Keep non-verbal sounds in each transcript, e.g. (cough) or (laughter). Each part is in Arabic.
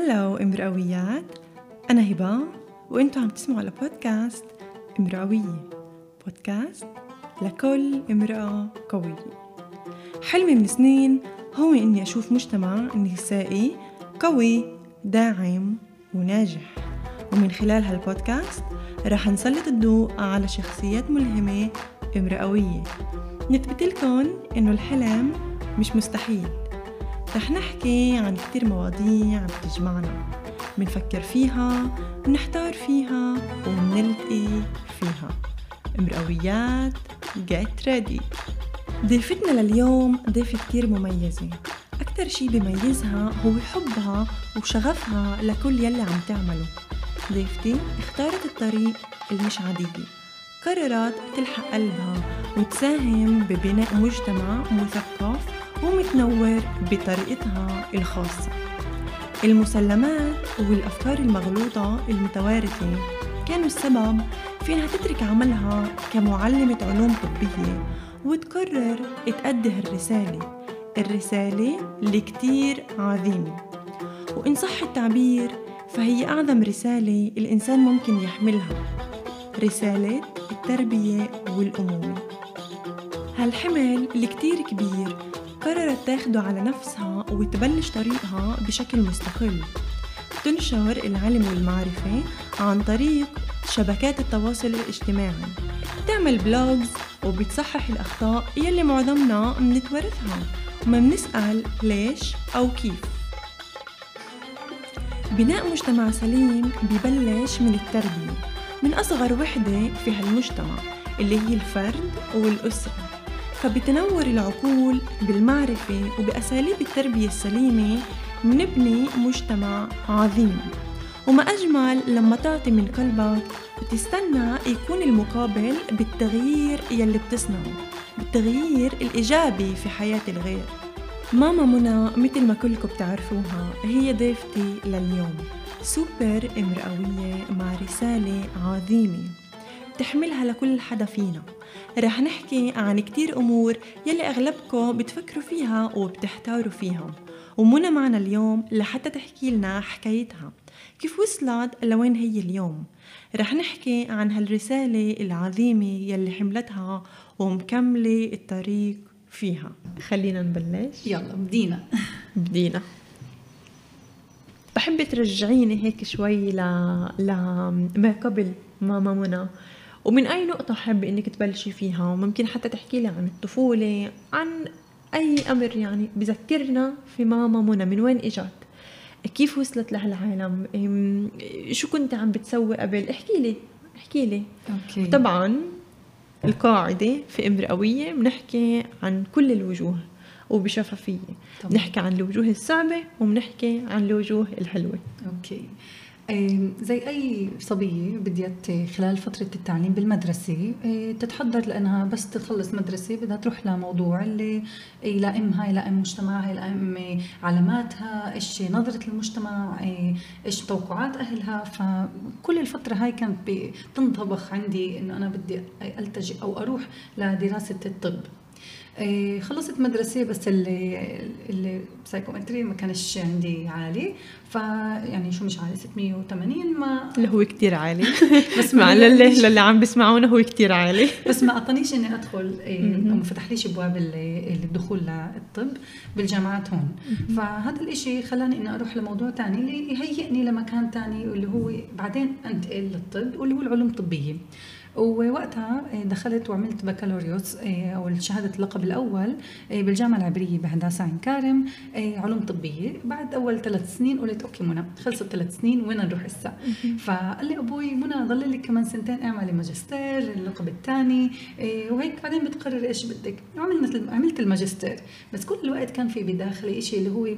هلو امرأويات. أنا هبة وإنتوا عم تسمعوا على بودكاست امرأوية بودكاست لكل امرأة قوية. حلمي من سنين هو إني أشوف مجتمع نسائي قوي داعم وناجح. ومن خلال هالبودكاست رح نسلط الضوء على شخصيات ملهمة امرأوية. نثبت لكم إنه الحلم مش مستحيل. رح نحكي عن كتير مواضيع بتجمعنا منفكر فيها منحتار فيها ومنلقي فيها. امرأويات get ready. ضيفتنا لليوم ضيفة كتير مميزة. أكتر شي بيميزها هو حبها وشغفها لكل يلي عم تعمله. ضيفتي اختارت الطريق المش عادية قررت تلحق قلبها وتساهم ببناء مجتمع مثقف ومتنور بطريقتها الخاصة. المسلمات والأفكار المغلوطة المتوارثة كانوا السبب في إنها تترك عملها كمعلمة علوم طبية وتقرر تأدي الرسالة الرسالة اللي كتير عظيمة. وإن صح التعبير فهي أعظم رسالة الإنسان ممكن يحملها رسالة التربية والأمومة هالحمل اللي كتير كبير قررت تاخده على نفسها وتبلش طريقها بشكل مستقل. تنشر العلم والمعرفة عن طريق شبكات التواصل الاجتماعي. بتعمل بلوجز وبتصحح الأخطاء يلي معظمنا منتورثها. وما بنسأل ليش أو كيف. بناء مجتمع سليم ببلش من التربية من أصغر وحدة في هالمجتمع اللي هي الفرد والأسرة. فبتنور العقول بالمعرفة وبأساليب التربية السليمة منبني مجتمع عظيم. وما أجمل لما تعطي من قلبك وتستنى يكون المقابل بالتغيير يلي بتصنعه بالتغيير الإيجابي في حياة الغير. ماما منى مثل ما كلكم بتعرفوها هي ضيفتي لليوم. سوبر امرأوية مع رسالة عظيمة. تحملها لكل حدا فينا. رح نحكي عن كتير أمور يلي أغلبكم بتفكروا فيها وبتحتاروا فيها ومنى معنا اليوم لحتى تحكي لنا حكايتها. كيف وصلت لوين هي اليوم؟ رح نحكي عن هالرسالة العظيمة يلي حملتها ومكملة الطريق فيها. خلينا نبلش. يلا بدينا. بدينا. بحب ترجعيني هيك شوي ل... ل... ما قبل ماما منى. ومن أي نقطة حابة إنك تبلشي فيها وممكن حتى تحكي لي عن الطفولة عن أي أمر يعني بذكرنا في ماما منى من وين إجت؟ كيف وصلت لهالعالم شو كنت عم بتسوي قبل؟ احكي لي احكي لي. okay. طبعا القاعدة في إمرأوية بنحكي عن كل الوجوه وبشفافية. بنحكي عن الوجوه الصعبة وبنحكي عن الوجوه الحلوة. okay. آم، زي أي صبية بديت خلال فترة التعليم بالمدرسة آه، تتحضر لأنها بس تخلص مدرسة بدها تروح لموضوع اللي يلائمها يلائم مجتمعها يلائم علاماتها إيش نظرة المجتمع إيش توقعات أهلها. فكل الفترة هاي كانت بتنطبخ عندي إنه أنا بدي ألتجئ أو أروح لدراسة الطب. خلصت مدرسة بس اللي اللي سايكومتري ما كانش عندي عالي. فيعني شو مش عالي 680 ما اللي هو كتير عالي. (laughs) بس مع للي, للي عم بيسمعونا هو كتير عالي. (laughs) بس ما اعطانيش إني أدخل إيه،. أو ما فتحليش أبواب ال- ال- الدخول للطب بالجامعات هون. فهذا الإشي خلاني إني أروح لموضوع تاني اللي يهيئني لمكان تاني واللي هو بعدين أنتقل للطب واللي هو العلوم الطبية. ووقتها إيه، دخلت وعملت بكالوريوس إيه، أو شهادة اللقب الأول إيه، بالجامعة العبرية بهداسا عين كارم علوم طبية. بعد أول ثلاث سنين قلت okay منى خلصت ثلاث سنين وين نروح هسه؟ فقال لي أبوي منى ضل لك كمان سنتين اعملي ماجستير اللقب الثاني وهيك. بعدين بتقرر إيش بدك. عملنا عملت الماجستير. بس كل الوقت كان في بداخلي شيء اللي هو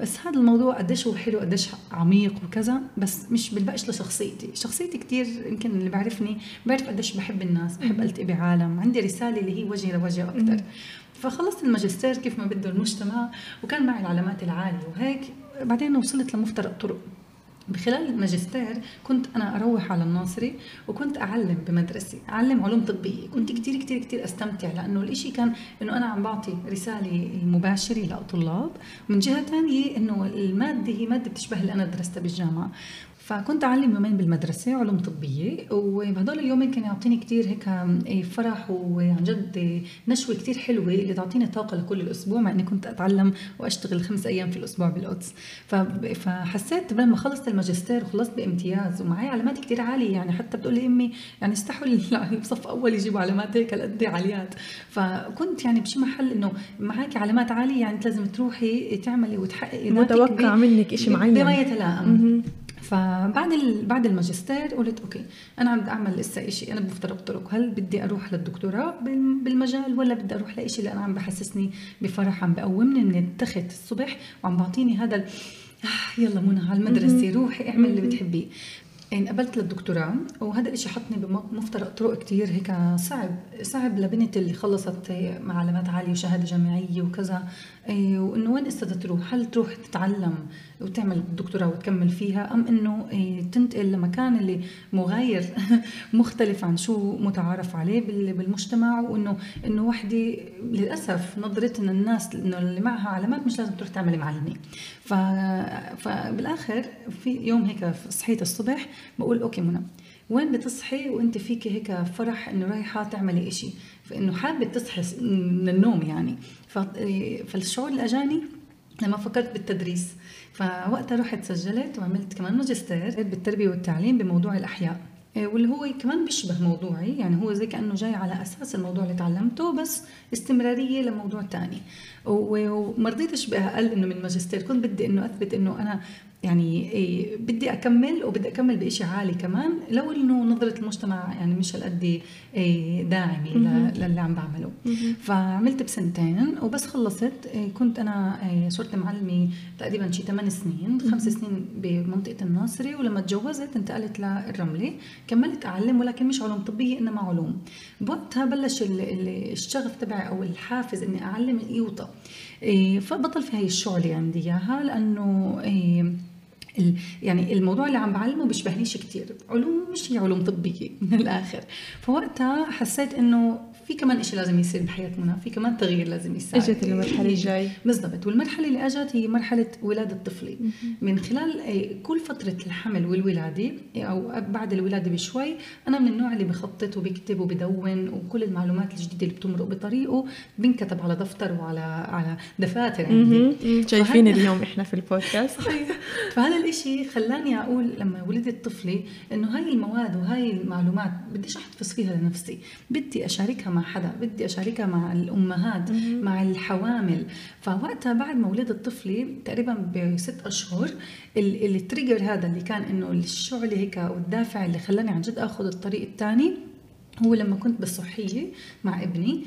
بس هذا الموضوع قديش هو حلو قديش عميق وكذا بس مش بلبقش لشخصيتي. شخصيتي كتير يمكن اللي بعرفني بعرف قديش بحب الناس بحب ألتقي بعالم. عندي رسالة اللي هي وجه لوجه أكثر فخلصت الماجستير كيف ما بده المجتمع وكان معي العلامات العالية وهيك. بعدين وصلت لمفترق طرق. بخلال الماجستير كنت أنا أروح على الناصري وكنت أعلم بمدرسه أعلم علوم طبية. كنت كثير كثير كثير أستمتع لأنه الإشي كان إنه أنا عم بعطي رسالة مباشرة للطلاب ومن جهة ثانية إنه المادة هي مادة بتشبه اللي أنا درستها بالجامعة. فكنت أعلم يومين بالمدرسة علوم طبية وبهدول اليومين كان يعطيني كثير هيك إيه، فرح وعن جد نشوة كثير حلوة اللي تعطيني طاقة لكل الأسبوع مع إني كنت أتعلم وأشتغل خمس أيام في الأسبوع بالقدس. فحسيت لما خلصت الماجستير وخلصت بامتياز ومعي علامات كثير عالية يعني حتى بتقول لي أمي يعني استحوا بصف (laughs) أول يجيبوا علامات هيك قد عاليات. فكنت يعني بشي محل إنه معك علامات عالية يعني لازم تروحي تعملي وتحققي متوقع منك شيء معين. بما يتلائم فبعد بعد الماجستير قلت أوكي أنا عم بدي أعمل لسه شيء أنا بفترض طرق هل بدي أروح للدكتوراه بالمجال ولا بدي أروح لشيء اللي أنا عم بحسسني بفرح عم بقومني من التخت الصبح وعم بعطيني هذا آه يلا منى على المدرسة روحي اعمل اللي بتحبيه انقبلت للدكتوراه وهذا الشيء حطني بمفترق طرق كتير هيك صعب صعب لبنت اللي خلصت مع علامات عالية وشهادة جامعية وكذا. وإنه وين استاذة تروح؟ هل تروح تتعلم وتعمل دكتوراه وتكمل فيها أم إنه إيه، تنتقل لمكان اللي مغاير (laughs) مختلف عن شو متعارف عليه بالمجتمع وإنه إنه وحدة للأسف نظرتنا الناس إنه اللي معها علامات مش لازم تروح تعملي معلمه ف... فبالاخر في يوم هيك صحيت الصبح بقول أوكي منى وين بتصحي وإنت فيك هيك فرح إنه رايحة تعملي إشي فإنه حابة تصحي من النوم يعني فالشعور اللي اجاني لما فكرت بالتدريس فوقتها رحت سجلت وعملت كمان ماجستير بالتربية والتعليم بموضوع الأحياء. إيه، واللي هو كمان بيشبه موضوعي يعني هو زي كأنه جاي على أساس الموضوع اللي تعلمته بس استمرارية لموضوع تاني. وما رضيتش بأقل إنه من ماجستير كنت بدي إنه أثبت إنه أنا يعني إيه بدي أكمل وبدي أكمل بشيء عالي كمان لو إنه نظرة المجتمع يعني مش هالقد إيه داعمة للي عم بعمله. فعملت بسنتين وبس خلصت إيه كنت أنا إيه صرت معلمة تقريبا شي 8 سنين خمس سنين بمنطقة الناصري ولما تجوزت انتقلت للرمله كملت أعلم ولكن مش علوم طبية إنما علوم. بوقتها بلش الشغف تبعي أو الحافز إني أعلم يوطى إيه فبطل في هاي الشعله عندي إياها لأنه إيه يعني الموضوع اللي عم بعلمه بيشبهنيش كثير علوم مش هي علوم طبية من الآخر. فوقتها حسيت إنه في كمان شيء لازم يصير بحياتنا في كمان تغيير لازم يصير إجت المرحلة الجاي. بالضبط والمرحلة اللي إجت هي مرحلة ولادة طفلي من خلال كل فترة الحمل والولادة أو بعد الولادة بشوي أنا من النوع اللي بخطط وبكتب وبدون وكل المعلومات الجديدة اللي بتمرق بطريقه بنكتب على دفتر وعلى على دفاتر عندي. شايفين اليوم إحنا في البودكاست. (laughs) فهذا الإشي خلاني أقول لما ولدت طفلي إنه هاي المواد وهاي المعلومات بديش أحتفظ فيها لنفسي بدي أشاركها مع حدا بدي أشاركها مع الأمهات مع الحوامل. فوقتها بعد ما ولدت طفلي تقريبا بست أشهر التريجر هذا اللي كان إنه الشعلة هيك والدافع اللي خلاني عن جد آخذ الطريق الثاني هو لما كنت بالصحية مع ابني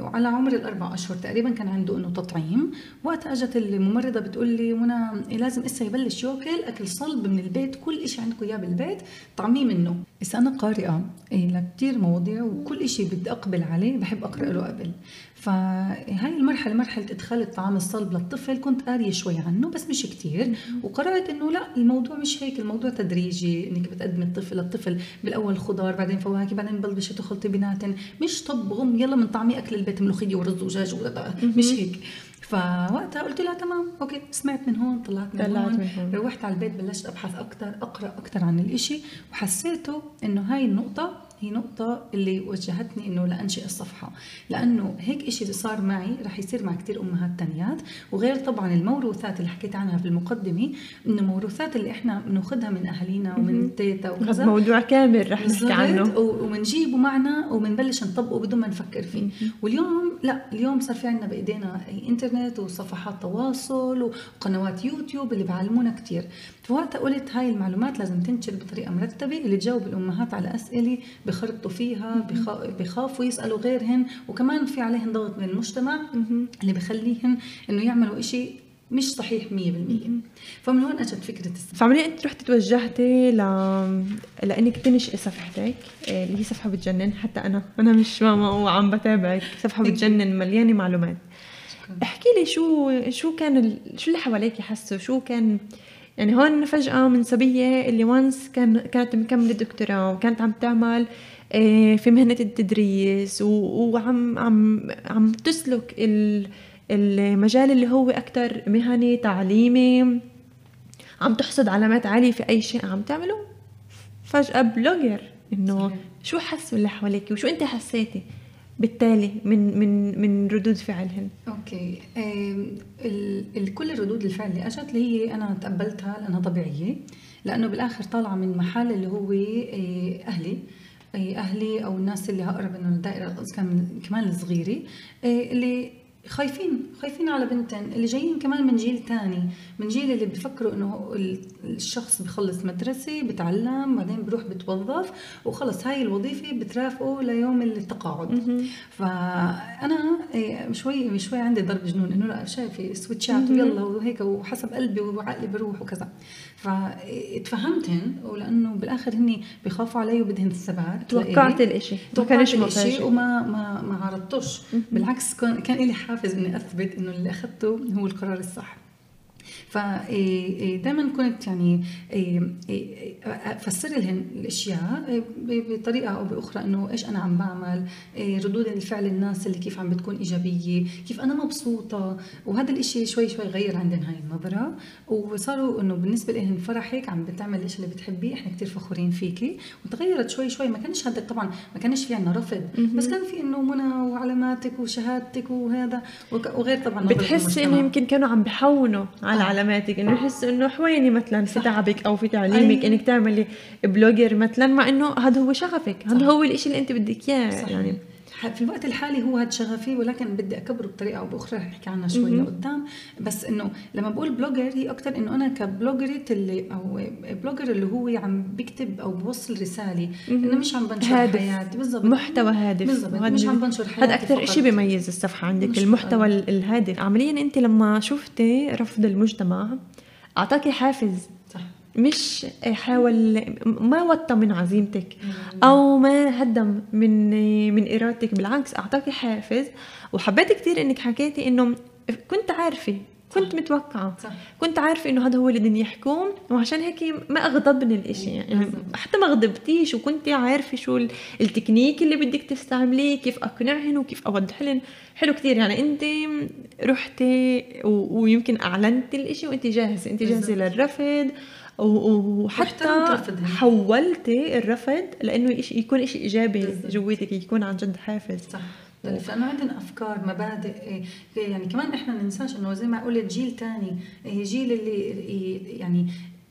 وعلى عمر الأربع أشهر تقريبا كان عنده إنه تطعيم. وقت أجت الممرضة بتقول لي منى إيه لازم إسا يبلش ياكل أكل صلب من البيت كل إشي عندكم إياه بالبيت طعميه منه. بس أنا قارئة إيه لكتير مواضيع وكل إشي بدي أقبل عليه بحب أقرأ له قبل. فهاي المرحلة مرحلة إدخال الطعام الصلب للطفل كنت قارية شوي عنه بس مش كتير. وقرات إنه لا الموضوع مش هيك الموضوع تدريجي إنك بتقدمي الطفل للطفل بالأول خضار بعدين فواكه بعدين بلبشي تخلطي بيناتن مش طب غم يلا منطعمي أكل البيت ملوخيه ورز ودجاج مش هيك. فوقتها قلت لها تمام okay. سمعت من هون طلعت من, طلعت هون. من هون. روحت على البيت بلشت أبحث أكثر أقرأ أكثر عن الإشي وحسيته إنه هاي النقطة هي نقطة اللي وجهتني إنه لأنشئ الصفحة. لأنه هيك إشي صار معي رح يصير مع كثير أمهات تانيات وغير طبعا الموروثات اللي حكيت عنها في المقدمة إنه موروثات اللي إحنا بناخذها من أهالينا ومن تيتا وكذا. موضوع كامل رح نحكي عنه. وبنجيبه معنا وبنبلش نطبقه بدون ما نفكر فيه. واليوم لا اليوم صار في عندنا بإيدينا إنترنت وصفحات تواصل وقنوات يوتيوب اللي بعلمونا كثير فوقتها قلت هاي المعلومات لازم تنشر بطريقة مرتبة اللي تجاوب الأمهات على أسئلة بخرطوا فيها بخافوا يسألوا غيرهن وكمان في عليهن ضغط من المجتمع اللي بخليهن إنه يعملوا إشي مش صحيح 100% فمن هون أجت فكرة الصفحه فعمليا أنت رحتي توجهتي ل... لأنك تنشئي صفحتك إيه، اللي هي صفحة بتجنن. حتى أنا أنا مش ماما وعم بتابعك. صفحة بتجنن مليانة معلومات. احكي لي شو شو كان ال... شو اللي حواليك حسوا شو كان يعني هون فجأة من صبية اللي once كان كانت مكملة دكتوراه وكانت عم تعمل آه، في مهنة التدريس وعم عم عم تسلك المجال اللي هو أكثر مهني تعليمي. عم تحصد علامات عالية في أي شيء عم تعمله. فجأة blogger إنه شو حسوا اللي حواليك وشو أنت حسيتي؟ بالتالي من من من ردود فعلهن. أوكي. ال كل ردود الفعل اللي أجت اللي هي أنا تقبلتها لأنها طبيعية لأنه بالآخر طالعة من محل اللي هو أهلي. أهلي أو الناس اللي اقرب انه الدائرة كمان الصغيرة. اللي خايفين خايفين على بنتين اللي جايين كمان من جيل تاني من جيل اللي بفكروا إنه الشخص بخلص مدرسة بتعلم بعدين بروح بتوظف وخلص هاي الوظيفة بترافقه ليوم التقاعد. فأنا إيه، شوي شوي عندي ضرب جنون إنه لا شايفه سويتشات ويلا وهيك وحسب قلبي وعقلي بروح وكذا. فتفهمتن ولأنه بالآخر هن بخافوا علي وبدهن الثبات توقعت الإشي توقعت الإشي وما ما ما عرضتوش. بالعكس كان لي حافز إني أثبت إنه اللي اخذته هو القرار الصح. فدائما كنت يعني أفسر لهم الأشياء بطريقة أو بأخرى إنه إيش أنا عم بعمل ردود الفعل الناس اللي كيف عم بتكون إيجابية كيف أنا مبسوطة. وهذا الإشي شوي شوي غير عندهم هاي النظرة. وصاروا إنه بالنسبة لهم فرحك عم بتعمل الشيء اللي بتحبيه إحنا كثير فخورين فيكي. وتغيرت شوي شوي ما كانش هذا طبعا ما كانش في عندنا رفض. بس كان في إنه منى وعلاماتك وشهادتك وهذا وغير طبعا بتحسي إنه يمكن كانوا عم بحونوا على آه. علاماتك إنه يحسوا إنه خويتي مثلا في تعبك أو في تعليمك إنك تعملي بلوجر مثلا مع إنه هذا هو شغفك هذا هو الشيء اللي أنت بدك إياه يعني. في الوقت الحالي هو هذا شغفي ولكن بدي أكبره بطريقة أو بأخرى رح نحكي عنها شوي لقدام. بس إنه لما بقول بلوجر هي أكثر إنه أنا كبلوجرة اللي أو بلوجر اللي هو عم بكتب أو بوصل رسالة إنه مش عم بنشر هادف. حياتي. بالضبط. محتوى هادف. بالضبط. مش عم بنشر حياتي هذا أكثر شيء بيميز الصفحة عندك المحتوى الهادف. عمليا أنت لما شفتي رفض المجتمع أعطاكي حافز مش حاول ما وطى من عزيمتك أو ما هدم من من إرادتك بالعكس اعطاكي حافز. وحبيت كثير إنك حكيتي إنه كنت عارفة كنت متوقعة. صح. كنت عارفة إنه هذا هو اللي بدهم يحكوه. وعشان هيك ما اغضبني الإشي. يعني حتى ما غضبتيش وكنت عارفة شو التكنيك اللي بدك تستعمليه كيف أقنعهن وكيف اوضح لهم حلو كتير. يعني أنت رحتي ويمكن أعلنتي الإشي وأنت جاهزة. أنت جاهزة للرفض. وحتى حولتي الرفض لأنه يكون شيء إيجابي جواتك يكون عن جد حافز. صح. لأنه عندنا أفكار مبادئ يعني كمان إحنا ما ننساش إنه زي ما قلت جيل ثاني جيل اللي يعني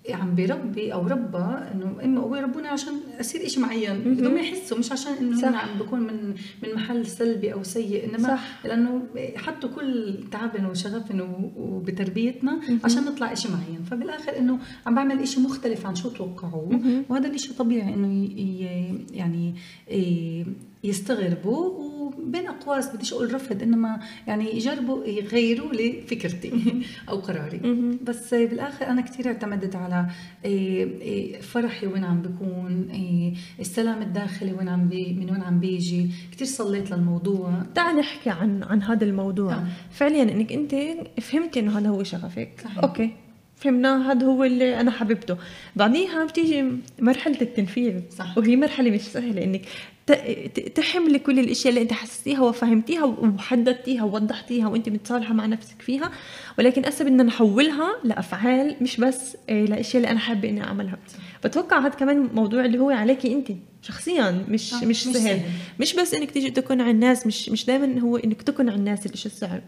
عم بربي أو ربى إنه امي وابوي ربوني عشان أصير شيء معين. بدهم يحسوا مش عشان إنه أنا عم بكون من من محل سلبي أو سيء. إنما صح. لأنه حطوا كل تعبنا وشغفنا وبتربيتنا عشان نطلع شيء معين. فبالآخر إنه عم بعمل شيء مختلف عن شو توقعوه. وهذا الشيء طبيعي إنه يعني يستغربوا وبين أقواس بديش أقول رفض إنما يعني يجربوا يغيروا لي فكرتي (laughs) أو قراري. بس بالآخر أنا كثير اعتمدت على إيه، إيه، فرحي وين عم بكون إيه، السلام الداخلي وين عم بي من وين عم بيجي. كثير صليت للموضوع. تعال نحكي عن عن هذا الموضوع. نعم. فعليا إنك أنت فهمتي إنه هذا هو شغفك. صحيح. أوكي. فهمنا هذا هو اللي أنا حبيبته. بعديها بتيجي مرحلة التنفيذ. صح. وهي مرحلة مش سهلة إنك تحملي كل الأشياء اللي أنت حسيتيها وفهمتيها وحددتيها ووضحتيها وأنت متصالحة مع نفسك فيها ولكن هسه بدنا نحولها لأفعال مش بس آه، لأشياء اللي أنا حابة إني أعملها. بتوقع هذا كمان موضوع اللي هو عليكي أنت شخصيا مش مش, مش سهل. مش بس إنك تيجي تقنع الناس مش مش دائما هو إنك تقنع الناس الشيء الصعب.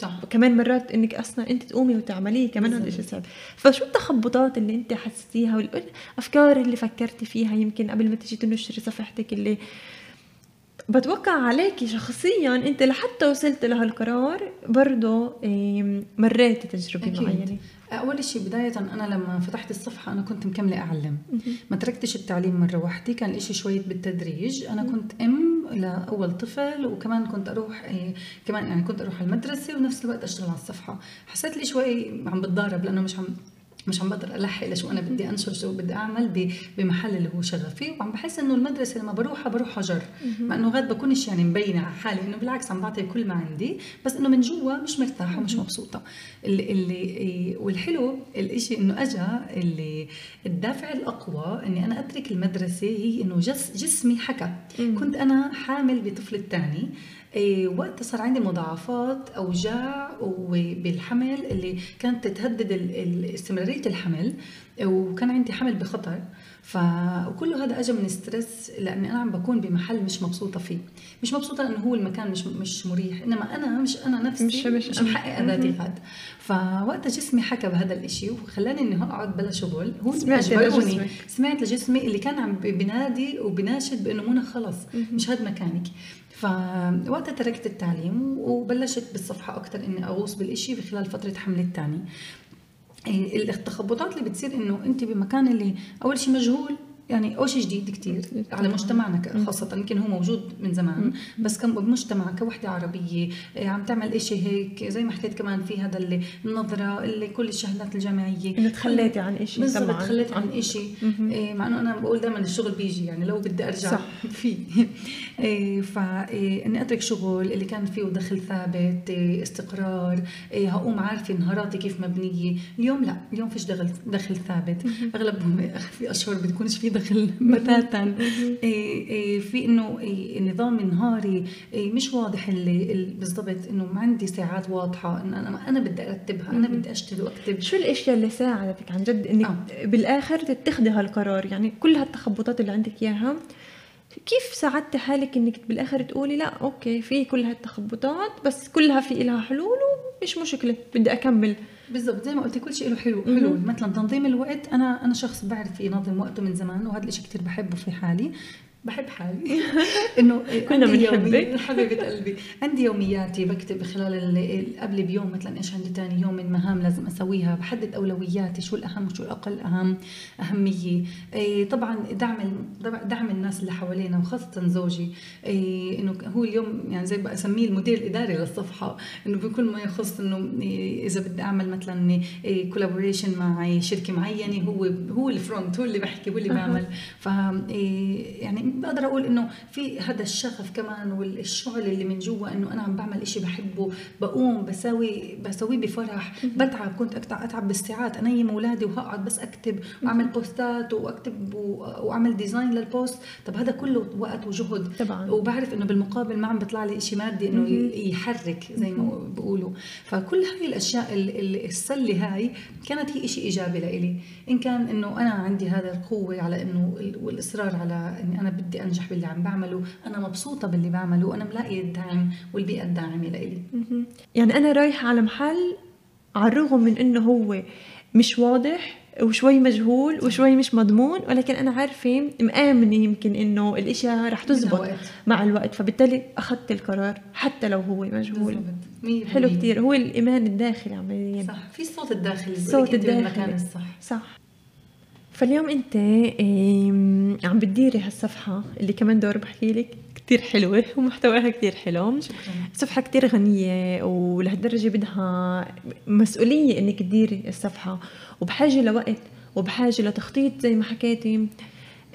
صح. كمان مرات إنك أصلا أنت تقومي وتعمليه كمان هذا الشيء صعب. فشو التخبطات اللي أنت حسيتيها؟ والأفكار اللي فكرتي فيها؟ يمكن قبل ما تيجي تنشري صفحتك اللي بتوقع عليكي شخصيا أنت لحتى وصلت لهالقرار برضه مريتي تجربه أكيد. معينة. أول شيء بداية أنا لما فتحت الصفحة أنا كنت مكملة أعلم. ما تركتش التعليم مرة واحدة كان الشيء شوية بالتدريج. أنا كنت أم لأول طفل وكمان كنت أروح إيه كمان يعني كنت أروح المدرسة ونفس الوقت أشتغل على الصفحة. حسيت لي شوي عم بتضارب لأنه مش عم مش عم بقدر ألحق لشو أنا بدي أنشر شو بدي أعمل بمحل اللي هو شغال فيه وعم بحس إنه المدرسة لما بروحها بروحها جر مع إنه غاد بكونش يعني مبينة على حالي إنه بالعكس عم بعطي كل ما عندي بس إنه من جوا مش مرتاحة ومش مبسوطة. اللي, اللي والحلو الإشي إنه اجى اللي الدافع الأقوى إني أنا أترك المدرسة هي إنه جس جسمي حكى. كنت أنا حامل بطفل الثاني إيه وقتها صار عندي مضاعفات أوجاع وبالحمل اللي كانت تهدد استمراريه الحمل وكان عندي حمل بخطر فكل هذا اجى من ستريس لأني أنا عم بكون بمحل مش مبسوطة فيه. مش مبسوطة لأنه هو المكان مش مش مريح إنما أنا مش أنا نفسي مش مش, مش محققه ذاتي هذا فوقتها جسمي حكى بهذا الإشي وخلاني إني اقعد بلا شغل. هو سمعت لجسمي سمعت لجسمي اللي كان عم بنادي وبناشد بإنه منى خلص مش هذا مكانك. فوقتها تركت التعليم وبلشت بالصفحة أكثر إني أغوص بالإشي بخلال فترة حملي الثاني التخبطات اللي بتصير إنه أنت بمكان اللي أول شيء مجهول يعني أول شيء جديد كثير على مجتمعنا خاصة يمكن هو موجود من زمان بس كان بمجتمع كوحدة عربية إيه، عم تعمل إشي هيك زي ما حكيت كمان في هذا اللي النظرة اللي كل الشهادات الجامعية. إنه تخليتي عن إشي بالضبط تخليت عن إشي. إيه مع إنه أنا بقول دائما الشغل بيجي يعني لو بدي أرجع صح. (laughs) فيه. إيه فإني أترك شغل اللي كان فيه دخل ثابت استقرار هقوم عارفة نهاراتي كيف مبنية. اليوم لا اليوم فيش دخل دخل ثابت. أغلب (laughs) في أشهر بتكونش في دخل بتاتا (laughs) إيه، إيه، في إنه إيه، نظام نهاري مش واضح اللي بالضبط إنه ما عندي ساعات واضحة. انه أنا أنا بدي أرتبها أنا بدي اشتغل وأكتب. شو الأشياء اللي ساعدتك عن جد؟ إنك آه. بالآخر تتخذي هالقرار؟ يعني كل هالتخبطات اللي عندك إياها كيف ساعدتي حالك إنك بالآخر تقولي لا أوكي في كل هالتخبطات بس كلها في لها حلول ومش مشكلة بدي أكمل؟ بالضبط زي ما قلتي كل شيء له حلو حلول مثلا تنظيم الوقت أنا أنا شخص بعرف ينظم وقته من زمان وهذا الشيء كثير بحبه في حالي. بحب حالي. (laughs) إنه كنا بنحبك. حبيبة قلبي. عندي يومياتي بكتب خلال قبل بيوم مثلا إيش عندي ثاني يوم من مهام لازم أسويها. بحدد أولوياتي شو الأهم وشو الأقل اهم أهمية. إيه طبعا دعم دعم الناس اللي حوالينا وخاصة زوجي. إيه إنه هو اليوم يعني زي بسميه المدير الإداري للصفحة. إنه بكل ما يخص إنه إيه إذا بدي أعمل مثلا إيه collaboration مع شركة معينة هو هو ال front هو اللي بحكي هو اللي بعمل. ف يعني بقدر أقول إنه في هذا الشغف كمان والشعل اللي من جوا إنه أنا عم بعمل إشي بحبه بقوم بساوي بسويه بفرح بتعب كنت أتعب بالساعات أنيم أولادي وهقعد بس أكتب وأعمل بوستات وأكتب وأعمل design للبوست طب هذا كله وقت وجهد. طبعا. وبعرف إنه بالمقابل ما عم بيطلع لي شيء مادي إنه يحرك زي ما بيقولوا فكل هاي الأشياء السلة هاي كانت هي شيء إيجابي لإلي. إن كان إنه أنا عندي هذا القوة على إنه والإصرار على إني أنا بدي أنجح باللي عم بعمله أنا مبسوطة باللي بعمله وأنا ملاقية الدعم والبيئة الداعمة لإلي. يعني أنا رايحه على محل على الرغم من إنه هو مش واضح وشوي مجهول وشوي مش مضمون ولكن أنا عارفة مآمنة يمكن إنه الإشياء رح تزبط مع الوقت فبالتالي أخذت القرار حتى لو هو مجهول. حلو كثير هو الإيمان الداخلي عمليا. صح. في الصوت الداخلي الصوت الداخلي. المكان الصح. صح. فاليوم انت عم بتديري هالصفحة اللي كمان دور بحكي لك كثير حلوة (laughs) ومحتواها كثير حلو. شكرا. صفحة كثير غنية ولهالدرجة بدها مسؤولية إنك تديري الصفحة. وبحاجة لوقت وبحاجة لتخطيط زي ما حكيتي.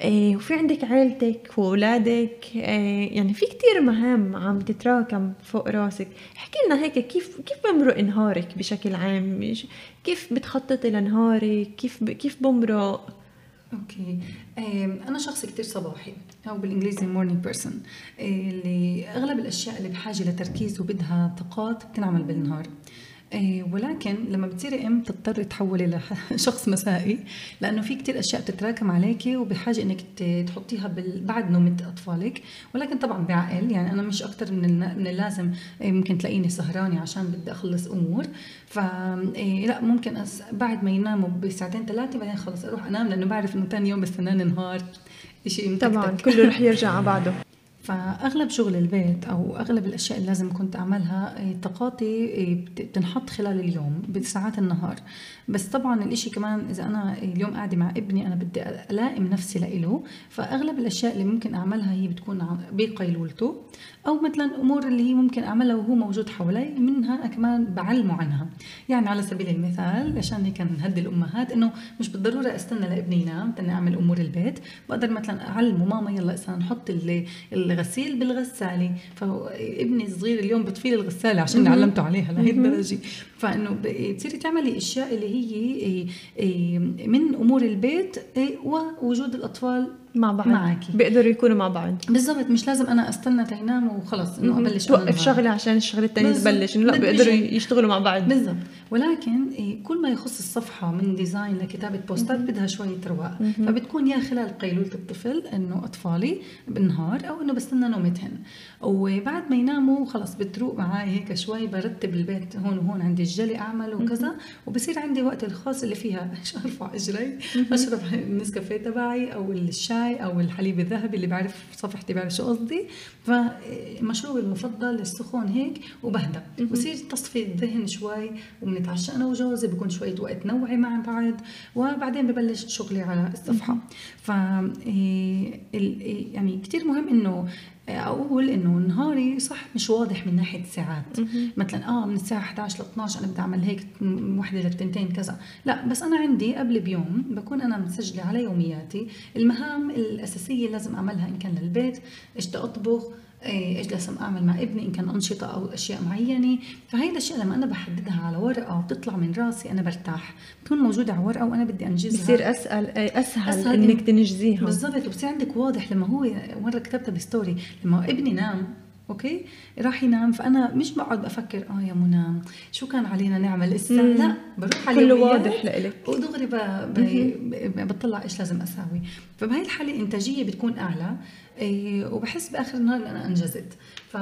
إيه وفي عندك عيلتك وأولادك إيه يعني في كتير مهام عم تتراكم فوق راسك. احكي لنا هيك كيف كيف بمرق نهارك بشكل عام؟ كيف بتخططي لنهارك كيف ب... كيف بمرق؟ أوكي. أنا شخص كتير صباحي أو بالإنجليزي morning person اللي أغلب الأشياء اللي بحاجة لتركيز وبدها طاقات بتنعمل بالنهار. إيه، ولكن لما بتصيري أم بتضطري تحولي (laughs) لشخص مسائي لأنه في كتير أشياء بتتراكم عليكي وبحاجة إنك تحطيها بعد نومة أطفالك. ولكن طبعا بعقل يعني أنا مش أكثر من من اللازم إيه، ممكن تلاقيني سهرانة عشان بدي أخلص أمور. ف إيه، لا ممكن أس... بعد ما يناموا بساعتين ثلاثة بعدين خلص أروح أنام لأنه بعرف إنه ثاني يوم بستناني نهار شيء طبعا كله رح يرجع (laughs) على بعضه. فأغلب شغل البيت أو أغلب الأشياء اللي لازم كنت أعملها إيه، طاقاتي إيه، بت- بتنحط خلال اليوم بساعات النهار. بس طبعا الإشي كمان إذا أنا اليوم قاعدة مع ابني أنا بدي ألائم نفسي لإله فأغلب الأشياء اللي ممكن أعملها هي بتكون بقيلولته أو مثلا أمور اللي هي ممكن أعملها وهو موجود حوالي منها أنا كمان بعلمه عنها. يعني على سبيل المثال عشان هيك نهدي الأمهات إنه مش بالضرورة استنى لابني ينام تاني أعمل أمور البيت بقدر مثلا أعلمه ماما يلا اسا نحط ال- الغسيل بالغسالة. فابني الصغير اليوم بطفي لي الغسالة عشان علمته عليها لهي الدرجة. فإنه ب- تصيري تعملي أشياء اللي هي إيه، إيه، من أمور البيت إيه، ووجود الأطفال مع بعض معك. بيقدروا يكونوا مع بعض. بالضبط مش لازم أنا أستنى تينام وخلص إنه أبلش توقف. شغله عشان الشغله الثانية. تبلش لا بيقدروا. يشتغلوا مع بعض. بالضبط. ولكن إيه، كل ما يخص الصفحة من ديزاين لكتابة بوستات بدها شوية رواق. فبتكون يا خلال قيلولة الطفل إنه أطفالي بالنهار أو إنه بستنى نومتهن وبعد ما يناموا خلص بتروق معي هيك شوي برتب البيت هون وهون عندي الجلي أعمل وكذا وبصير عندي وقت الخاص اللي فيها (laughs) ارفع إجري أشرب النسكافيه تبعي أو الشاي أو الحليب الذهبي اللي بعرف صفحتي بعرف شو قصدي. فمشروبي المفضل السخون هيك وبهدى وصير تصفي الذهن شوي وبنتعشى أنا وجوزي بكون شوية وقت نوعي مع بعض وبعدين ببلش شغلي على الصفحة. ف إيه، إيه، يعني كثير مهم إنه أقول إنه نهاري صح مش واضح من ناحية ساعات مثلا آه من الساعة 11 ل 12 أنا بدي أعمل هيك من وحدة للتنتين كذا. لا بس أنا عندي قبل بيوم بكون أنا مسجلة على يومياتي. المهام الأساسية لازم أعملها إن كان للبيت. إيش أطبخ؟ إيه، إيش لازم أعمل مع ابني؟ إن كان أنشطة أو أشياء معينة. فهي الاشياء لما أنا بحددها على ورقة وبتطلع من راسي أنا برتاح. بتكون موجودة على ورقة وأنا بدي أنجزها. بصير اسهل أي أسهل, أسهل إنك تنجزيها. بالضبط. وبصير عندك واضح لما هو مره كتبتها ب story لما ابني نام أوكي؟ راح ينام. فأنا مش بقعد أفكر آه يا منى شو كان علينا نعمل مم. لا بروح على كله واضح لإلك. ودغري بطلع إيش لازم أساوي. فبهي الحالة الانتاجيه بتكون أعلى. إيه وبحس بآخر النهار إن أنا أنجزت. ف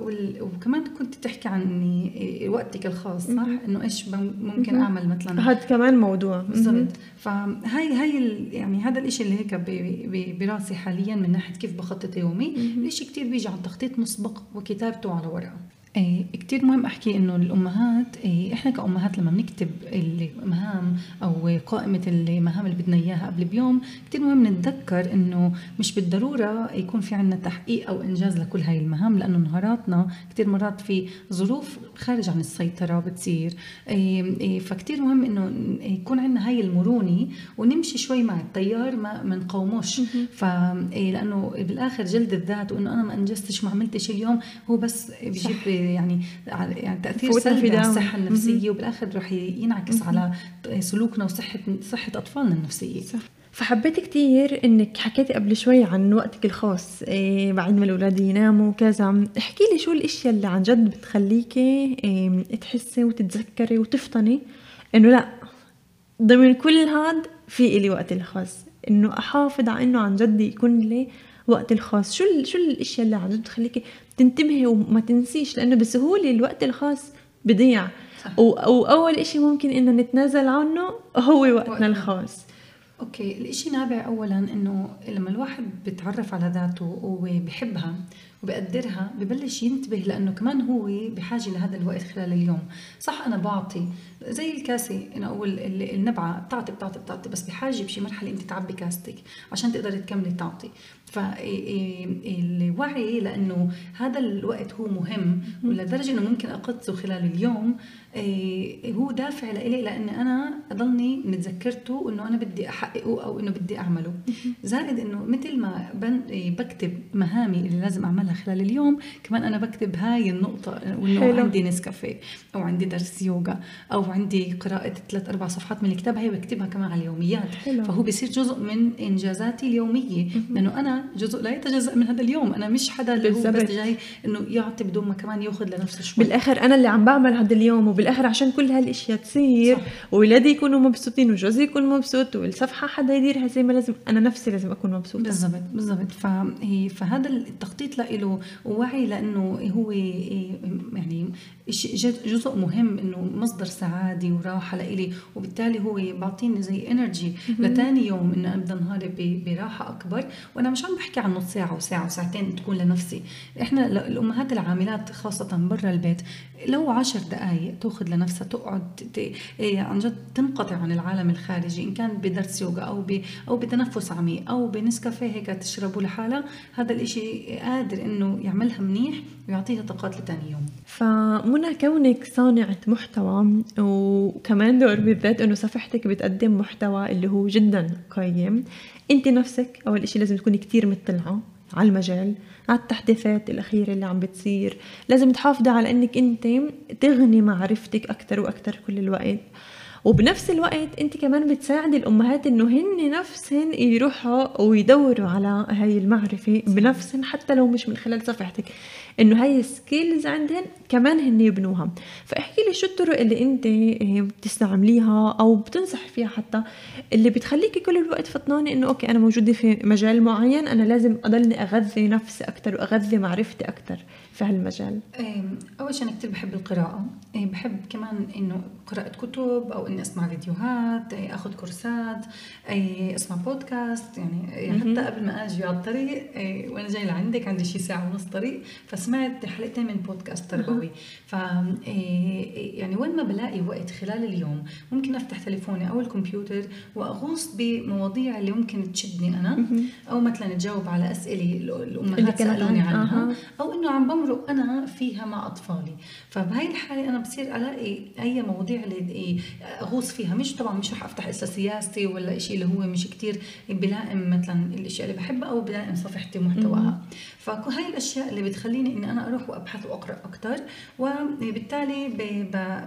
وال... وكمان كنت تحكي عن إيه وقتك الخاص صح؟ إنه إيش ممكن. أعمل مثلا. هذا كمان موضوع. بالضبط. فهي هي ال- يعني هذا الإشي اللي هيك ب- ب- براسي حاليا من ناحية كيف بخطط يومي. الإشي كتير بيجي عن تخطيط مسبق وكتابته على ورقة. إيه كتير مهم أحكي إنه الأمهات إيه إحنا كأمهات لما بنكتب المهام أو قائمة المهام اللي بدنا إياها قبل بيوم كتير مهم نتذكر إنه مش بالضرورة يكون في عنا تحقيق أو إنجاز لكل هاي المهام لأنه نهاراتنا كتير مرات في ظروف خارج عن السيطرة بتصير. إيه إيه فكتير مهم إنه يكون عندنا هاي المرونة ونمشي شوي مع التيار ما ما نقاوموش. ف إيه لأنه بالآخر جلد الذات وإنه أنا ما أنجزتش ما عملتش اليوم هو بس بيجيب يعني يعني تأثير سلبي على. الصحة النفسية وبالآخر رح ينعكس على سلوكنا وصحه صحة أطفالنا النفسية. صح. فحبيت كتير إنك حكيتي قبل شوي عن وقتك الخاص إيه بعد ما الأولاد يناموا وكذا. احكي لي شو الأشياء اللي عن جد بتخليكي إيه تحسي وتتذكري وتفطني إنه لأ ضمن كل هاد في إلي وقت الخاص. إنه أحافظ على إنه عن جد يكون لي وقت الخاص. شو ال- شو الأشياء اللي عن جد بتخليكي تنتبهي وما تنسيش لأنه بسهولة الوقت الخاص بضيع. واول إشي ممكن إنه نتنازل عنه هو وقتنا. الخاص. أوكي الإشي نابع اولا إنه لما الواحد بيتعرف على ذاته وبيحبها وبقدرها ببلش ينتبه لأنه كمان هو بحاجة لهذا الوقت خلال اليوم. صح أنا بعطي. زي الكاسة أنا أقول ال- النبعة بتعطي بتعطي بتعطي بس بحاجة بشي مرحلة أنت تعبي كاستك عشان تقدري تكملي تعطي. فالوعي لأنه هذا الوقت هو مهم ولدرجة إنه ممكن اقدسه خلال اليوم إيه، هو دافع لإلي لاني أنا أضلني متذكرته وانه أنا بدي أحققه أو إنه بدي أعمله. زائد إنه مثل ما إيه، بكتب مهامي اللي لازم أعملها خلال اليوم كمان أنا بكتب هاي النقطة وانه. عندي نسكافيه أو عندي درس يوغا أو عندي قراءة ثلاث أربع صفحات من الكتاب هي بكتبها كمان على اليوميات. حلو. فهو بصير جزء من إنجازاتي اليومية. لأنه أنا جزء لا يتجزأ من هذا اليوم. أنا مش حدا اللي هو بس. جاي إنه يعطي بدون ما كمان ياخذ لنفسه شوي. بالآخر أنا اللي عم بعمل هذا اليوم وبالآخر عشان كل هالإشياء تصير صح. واولادي يكونوا مبسوطين وجوزي يكون مبسوط والصفحة حدا يديرها زي ما لازم أنا نفسي لازم أكون مبسوطة. بالضبط بالضبط. فهي فهذا التخطيط له ووعي لأنه هو يعني جزء مهم إنه مصدر سعادة وراحة لإلي وبالتالي هو بيعطيني زي انرجي لتاني يوم إنه أبدأ نهاري براحة أكبر. وأنا مش عم بحكي عن نص ساعة وساعة وساعتين تكون لنفسي. إحنا الأمهات العاملات خاصة برا البيت لو عشر دقائق تأخذ لنفسها تقعد إيه، عن جد تنقطع عن العالم الخارجي إن كان بدرس يوغا أو ب أو بتنفس عميق أو بنسكافيه هيك تشربه لحالها هذا الإشي قادر إنه يعملها منيح ويعطيها طاقات لتاني يوم. فمنى كونك صانعة محتوى وكمان دور بالذات إنه صفحتك بتقدم محتوى اللي هو جدا قيم انت نفسك أول إشي لازم تكوني كتير مطلعة على المجال على التحديثات الأخيرة اللي عم بتصير. لازم تحافظي على أنك أنت تغني معرفتك أكتر وأكتر كل الوقت. وبنفس الوقت انت كمان بتساعدي الأمهات إنه هن نفسهن يروحوا ويدوروا على هاي المعرفة بنفسهن حتى لو مش من خلال صفحتك. إنه هاي skills عندهن كمان هن يبنوها. فاحكي لي شو الطرق اللي انت بتستعمليها أو بتنصح فيها حتى اللي بتخليكي كل الوقت فطنانة إنه أوكي أنا موجودة في مجال معين أنا لازم أضلني أغذي نفسي أكثر وأغذي معرفتي أكثر في هالمجال؟ أول شيء أنا كثير بحب القراءة. بحب كمان إنه قراءة كتب أو إني أسمع فيديوهات أخذ كورسات أسمع بودكاست. يعني حتى قبل ما أجي على الطريق وأنا جاي لعندك عندي شي ساعة ونص طريق فسمعت حلقتين من بودكاست تربوي. ف يعني وين ما بلاقي وقت خلال اليوم ممكن أفتح تليفوني أو الكمبيوتر وأغوص بمواضيع اللي ممكن تشدني أنا. أو مثلا تجاوب على أسئلة الأمهات سألوني عنها. أو إنه عم بمرق أنا فيها مع أطفالي. فبهي الحالة أنا بصير ألاقي أي مواضيع اللي أغوص فيها. مش طبعا مش رح أفتح إسا سياستي ولا شيء اللي هو مش كتير بلائم مثلا الإشياء اللي بحبها أو بلائم صفحتي ومحتواها. فهي الأشياء اللي بتخليني إني أنا أروح وأبحث وأقرأ أكثر وبالتالي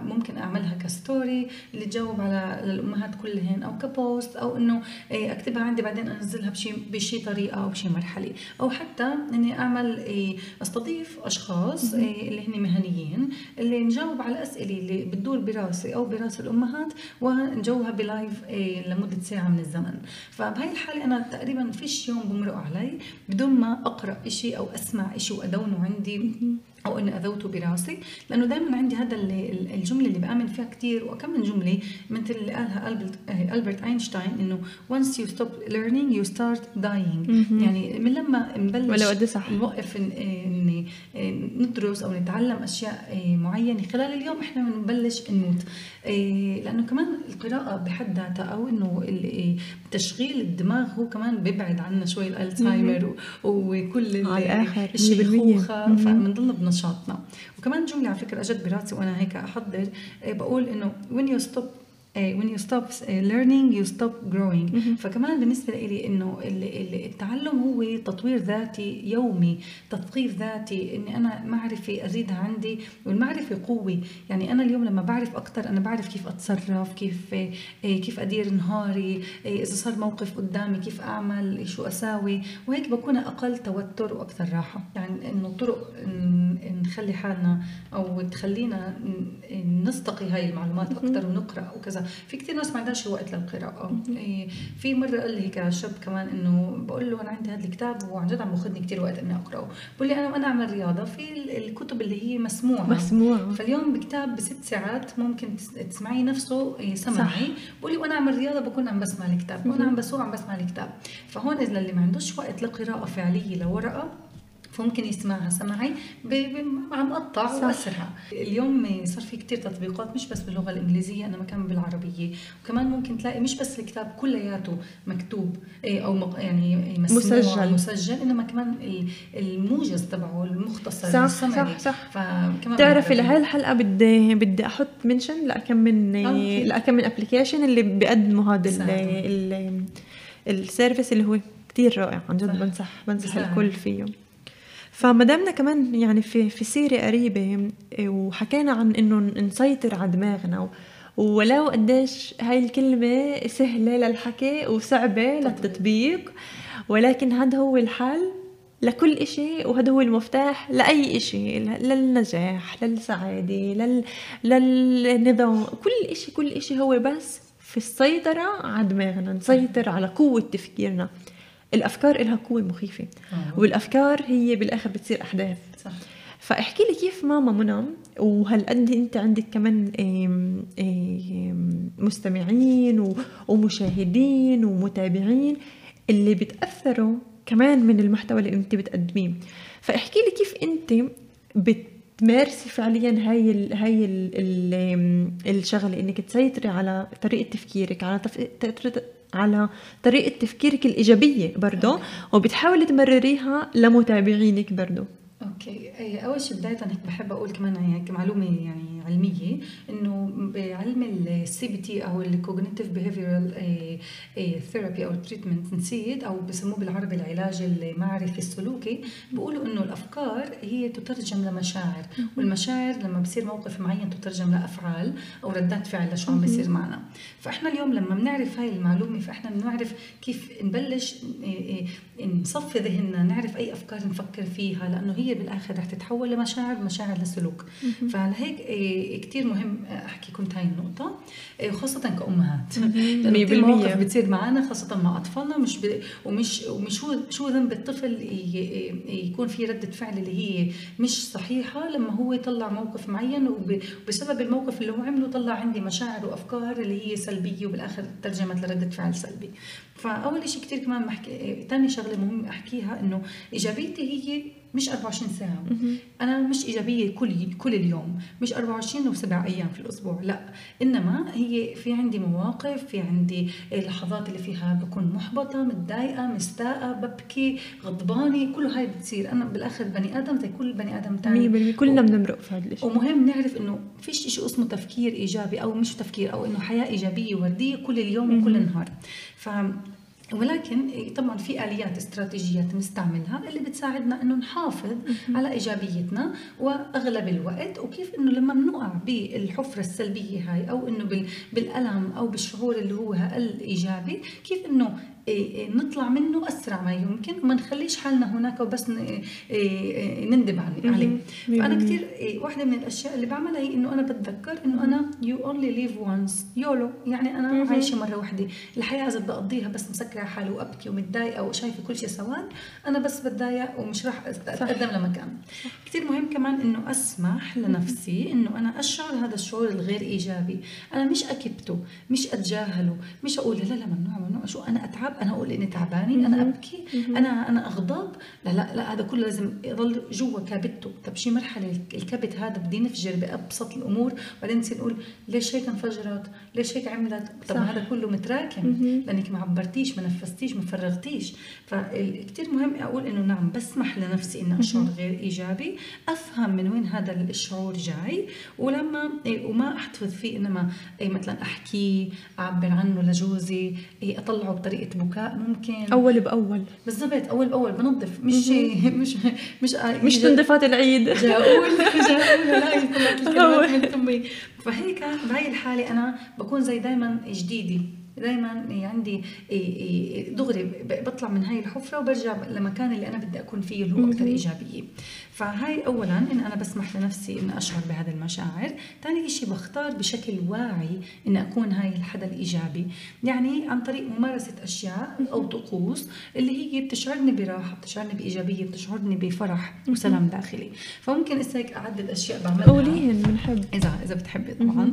ممكن أعملها كستوري اللي تجاوب على الامهات كلهن أو كبوست أو إنه إيه، أكتبها عندي بعدين أنزلها بشي بشي طريقة أو بشي مرحلة. أو حتى إني أعمل إيه، أستضيف أشخاص إيه، اللي هن مهنيين اللي نجاوب على الاسئله اللي بتدور براسي أو براس الأمهات ونجاوبها ب live لمدة ساعة من الزمن. فبهي الحالة أنا تقريبا فيش يوم بمرق علي بدون ما أقرأ شيء أو أسمع شيء وادونه عندي. أو إني أذوته براسي لأنه دائما عندي هذا الجملة اللي بامن فيها كثير وكم من جملة مثل اللي قالها البرت ألبرت أينشتاين إنه once you stop learning you start dying. يعني من لما نبلش ولو صح. نوقف ندرس أو نتعلم أشياء معينة خلال اليوم إحنا بنبلش نموت. لأنه كمان القراءة بحد ذاتها أو إنه تشغيل الدماغ هو كمان بيبعد عنا شوي الألزهايمر وكل الشيخوخة. فبنضل نشاطنا. وكمان جملة على فكرة اجت براسي وأنا هيك أحضر إيه، بقول إنه when you stop when you stop إيه، learning you stop growing. فكمان بالنسبة لي إنه التعلم هو تطوير ذاتي يومي تثقيف ذاتي إني أنا معرفة أزيدها عندي والمعرفة قوة. يعني أنا اليوم لما بعرف أكثر أنا بعرف كيف أتصرف كيف كيف أدير نهاري إذا صار موقف قدامي كيف أعمل شو أساوي. وهيك بكون أقل توتر وأكثر راحة. يعني إنه طرق نخلي حالنا أو تخلينا نستقي هاي المعلومات أكثر ونقرأ وكذا. في كثير ناس ما عندهاش وقت للقراءة. إيه، في مرة قال لي هيك شاب كمان إنه بقول له أنا عندي هذا الكتاب وعن جد عم باخذني كثير وقت إني أقرأه. بقول لي أنا وأنا أعمل رياضة في الكتب اللي هي مسموعة. مسموعة. فاليوم بكتاب بست ساعات ممكن تسمعي نفسه إيه، سمعي. بقول لي وأنا أعمل رياضة بكون عم بسمع الكتاب. وأنا عم بسوق عم بسمع الكتاب. فهون إذا اللي ما عندوش وقت لقراءة فعلية لورقة فممكن يسمعها سمعي عم قطع واسرع اليوم صار في كتير تطبيقات مش بس باللغة الإنجليزية انما كمان بالعربية. وكمان ممكن تلاقي مش بس الكتاب كلياته مكتوب إيه، أو يعني مسجل. مسجل إنما كمان الموجز تبعه المختصر صح صح صح. فكمان بتعرفي لهي الحلقة بدي بدي أحط mention لكم من لكم من application اللي بيقدموا هذا السيرفيس اللي هو كتير رائع. عن جد بنصح بنصح الكل فيه. فما دامنا كمان يعني في في سيرة قريبة إيه، وحكينا عن إنه نسيطر على دماغنا ولو قديش هاي الكلمة سهلة للحكي وصعبة للتطبيق ولكن هذا هو الحل لكل إشي وهذا هو المفتاح لأي إشي للنجاح للسعادة لل... للنظام كل إشي كل إشي هو بس في السيطرة على دماغنا نسيطر على قوة تفكيرنا. الأفكار لها قوة مخيفة أوه. والأفكار هي بالآخر بتصير أحداث صح فاحكي لي كيف ماما منى وهالقد انت عندك كمان مستمعين ومشاهدين ومتابعين اللي بتأثروا كمان من المحتوى اللي أنت بتقدميه فاحكي لي كيف أنت بتمارسي فعليا هاي ال هاي ال ال الشغلة إنك تسيطري على طريقة تفكيرك على. على طريقة تفكيرك الإيجابية برضه وبتحاولي تمرريها لمتابعينك برضه أوكي. أول شيء بداية هيك بحب أقول كمان هيك معلومة يعني علمية إنه بعلم ال CBT أو ال cognitive behavioral therapy أو treatment نسيت أو بسموه بالعربي العلاج المعرفي السلوكي بيقولوا إنه الأفكار هي تترجم لمشاعر والمشاعر لما بصير موقف معين تترجم لأفعال أو ردات فعل لشو عم بيصير معنا. فإحنا اليوم لما بنعرف هاي المعلومة فإحنا بنعرف كيف نبلش نصفي ذهننا نعرف أي أفكار نفكر فيها لأنه هي بالآخر رح تتحول لمشاعر مشاعر لسلوك. فلهيك إيه، كثير مهم أحكي كنت هاي النقطة. إيه، خاصة كأمهات. لأنه كل موقف بتصير معنا خاصة مع أطفالنا مش ب... ومش ومش شو شو ذنب الطفل يكون في ردة فعل اللي هي مش صحيحة. لما هو يطلع موقف معين وبسبب الموقف اللي هو عمله طلع عندي مشاعر وأفكار اللي هي سلبية وبالآخر ترجمت لردة فعل سلبي. فأول شيء كثير كمان بحكي ثاني شغلة مهم أحكيها إنه إيجابيتي هي مش 24 ساعة. أنا مش إيجابية كل كل اليوم. مش 24 وسبع أيام في الأسبوع لا. إنما هي في عندي مواقف في عندي لحظات اللي فيها بكون محبطة متضايقة مستاءة ببكي غضبانة كل هاي بتصير. أنا بالآخر بني آدم زي كل بني آدم ثاني كلنا بنمرق في هذا الشيء ومهم نعرف إنه فيش شيء اسمه تفكير إيجابي أو مش تفكير أو إنه حياة إيجابية وردية كل اليوم وكل النهار. ف ولكن طبعا في آليات استراتيجيات بنستعملها اللي بتساعدنا إنه نحافظ على إيجابيتنا وأغلب الوقت وكيف إنه لما بنقع بالحفرة السلبية هاي أو إنه بالألم أو بالشعور اللي هو أقل ايجابي كيف إنه نطلع منه أسرع ما يمكن وما نخليش حالنا هناك وبس إيه، نندب عليه. فأنا كثير واحدة من الأشياء اللي بعملها هي إنه أنا بتذكر إنه أنا you only live once YOLO. يعني أنا عايشة مرة واحدة. الحياة إذا بدي أقضيها بس مسكرة حالي وأبكي ومتضايقة وشايفه كل شيء سواد أنا بس بتضايق ومش راح أتقدم لمكان. كثير مهم كمان إنه أسمح لنفسي إنه أنا أشعر هذا الشعور الغير إيجابي. أنا مش أكبته مش أتجاهله مش أقول لا لا ممنوع ممنوع. شو أنا أتعب؟ اتعب أنا أقول إني تعبانة أنا أبكي أنا أنا أغضب. لا لا لا هذا كله لازم يضل جوا كابته. طب شي مرحلة الكبت هذا بدي نفجر بأبسط الأمور. بعدين نصير نقول ليش هيك انفجرت؟ ليش هيك عملت؟ طب. هذا كله متراكم. لأنك ما عبرتيش ما نفستيش ما فرغتيش. فكتير مهم أقول إنه نعم بسمح لنفسي إني أشعر غير إيجابي. أفهم من وين هذا الشعور جاي. ولما إيه، وما أحتفظ فيه إنما إيه، مثلا احكيه أعبر عنه لجوزي إيه، أطلعه بطريقة بكاء ممكن. أول بأول. بالضبط أول بأول بنظف. مش (laughs) مش (laughs) مش مش تنظيفات العيد. جاؤول جاؤول لا (laughs) الكلمات من فمي فهيك بهي الحالة أنا بكون زي دائما جديدة. دائما عندي دغري بطلع من هاي الحفرة وبرجع لمكان اللي أنا بدي أكون فيه اللي هو أكثر إيجابية. فهاي اولا إن أنا بسمح لنفسي ان أشعر بهذه المشاعر. ثاني شيء بختار بشكل واعي ان أكون هاي الحدا الإيجابي. يعني عن طريق ممارسة أشياء أو طقوس اللي هي بتشعرني براحة بتشعرني بإيجابية بتشعرني بفرح وسلام داخلي. فممكن هسه أعدد أشياء بعملها. قوليهن بنحب. إذا إذا بتحبي طبعا.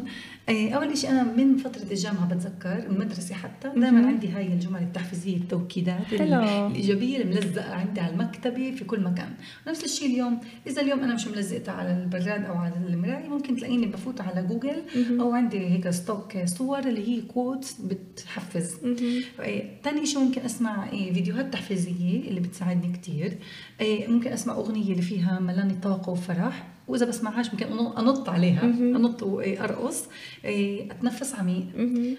إيه، أول شيء أنا من فترة الجامعة بتذكر المدرسة حتى دائما عندي هاي الجمل التحفيزية التوكيدات. الإيجابية الملزقة عندي على المكتبة في كل مكان. نفس الشيء اليوم إذا اليوم أنا مش ملزقتها على البراد أو على المراية ممكن تلاقيني بفوت على جوجل أو عندي هيك stock صور اللي هي quotes بتحفز. ثاني شيء ممكن أسمع إيه، فيديوهات تحفيزية اللي بتساعدني كثير إيه، ممكن أسمع أغنية اللي فيها ملاني طاقة وفرح. وإذا بسمعهاش ممكن انط عليها. أنط وارقص إيه، أتنفس عميق.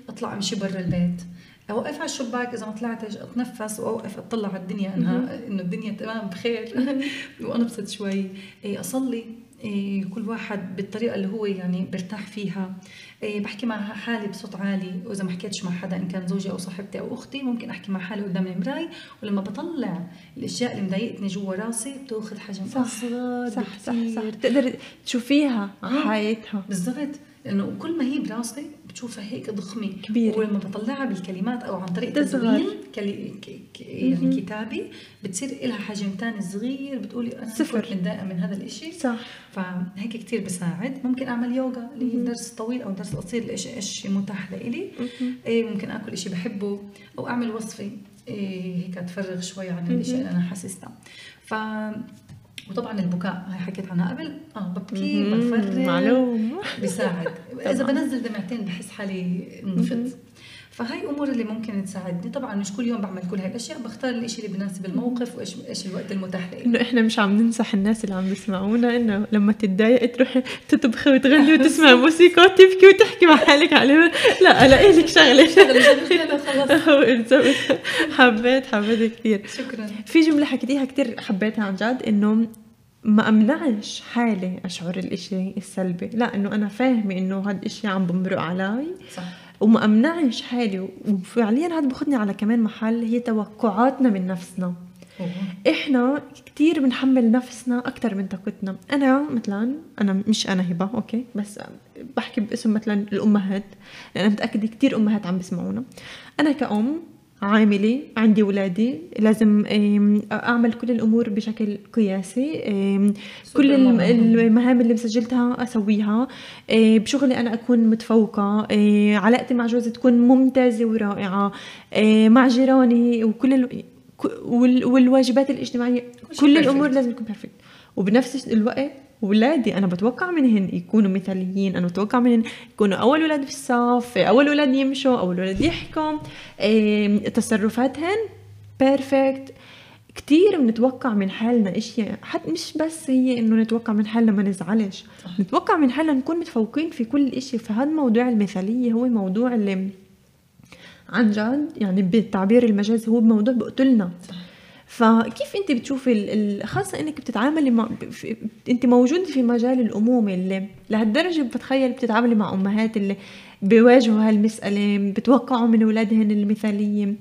أطلع أمشي برا البيت. اوقف على الشباك إذا ما طلعتش أتنفس واوقف أطلع على الدنيا إنها إنه الدنيا تمام بخير. (laughs) (laughs) وأنبسط شوي. إيه، أصلي إيه، كل واحد بالطريقة اللي هو يعني برتاح فيها. بحكي مع حالي بصوت عالي. وإذا ما حكيتش مع حدا إن كان زوجي أو صاحبتي أو أختي ممكن أحكي مع حالي قدام المراي ولما بطلع الأشياء اللي مضايقتني جوا راسي بتأخذ حجم صح أصغر صح صح صح. تقدر تشوفيها آه. حياتها. بالضبط. لأنه كل ما هي براسي بتشوفها هيك ضخمة. كبيرة. ولما بطلعها بالكلمات أو عن طريق تدوين كلي... ك... يعني كتابي بتصير لها حجم ثاني صغير بتقولي أنا صفر. متضايقة من هذا الشيء صح. فهيك كثير بساعد. ممكن أعمل يوغا اللي هي درس طويل أو درس قصير إيش إيش متاح لإلي. إيه ممكن آكل شيء بحبه أو أعمل وصفة. إيه هيك تفرغ شوي عن الاشياء اللي أنا حاسسها. ف وطبعا البكاء هاي حكيت عنها قبل. آه ببكي بفرغ معلوم. بيساعد. (laughs) إذا بنزل دمعتين بحس حالي انفت فهاي أمور اللي ممكن تساعدني. طبعا مش كل يوم بعمل كل هاي الاشياء بختار الشيء اللي بناسب الموقف وإيش إيش الوقت المتاح لي. إنه إحنا مش عم ننصح الناس اللي عم بيسمعونا إنه لما تتضايق تروحي تطبخي وتغني وتسمعي (laughs) موسيقى وتبكي وتحكي مع حالك عليه لا ألاقي لك (laughs) شغلة خلص حبيت حبيت كثير. شكرا. في جملة حكيتيها كثير حبيتها عن جد إنه ما أمنعش حالي أشعر الإشي السلبي. لا إنه أنا فاهمة إنه هذا الاشي عم بمرق علي. صح. وما أمنعش حالي. وفعليا هذا باخذني على كمان محل هي توقعاتنا من نفسنا. أوه. إحنا كتير بنحمل نفسنا أكثر من طاقتنا. أنا مثلا أنا مش أنا هبة أوكي؟ بس بحكي باسم مثلا الأمهات لأن أنا متأكدة كتير أمهات عم بيسمعونا أنا كأم عاملة عندي ولادي لازم أعمل كل الأمور بشكل قياسي. كل. المهام اللي مسجلتها أسويها. آه، بشغلي أنا أكون متفوقة. آه، علاقتي مع جوزي تكون ممتازة ورائعة. آه، مع جيراني وكل ال... والواجبات الاجتماعية. كل. الأمور لازم تكون perfect وبنفس الوقت ولادي أنا بتوقع منهن يكونوا مثاليين أنا بتوقع منهن يكونوا أول ولاد في الصف أول ولاد يمشوا أول ولاد يحكوا. تصرفاتهن perfect كتير بنتوقع من حالنا إشياء حتى مش بس هي إنه نتوقع من حالنا ما نزعلش. صح. نتوقع من حالنا نكون متفوقين في كل إشي. فهذا موضوع المثالية هو موضوع اللي عن جد يعني بالتعبير المجازي هو موضوع بقتلنا. صح. فكيف انت بتشوفي خاصة انك بتتعاملي مع انت موجودة في مجال الأمومة اللي لهالدرجة بتخيل بتتعاملي مع أمهات اللي بيواجهوا هالمسألة بتوقعوا من أولادهن المثالية.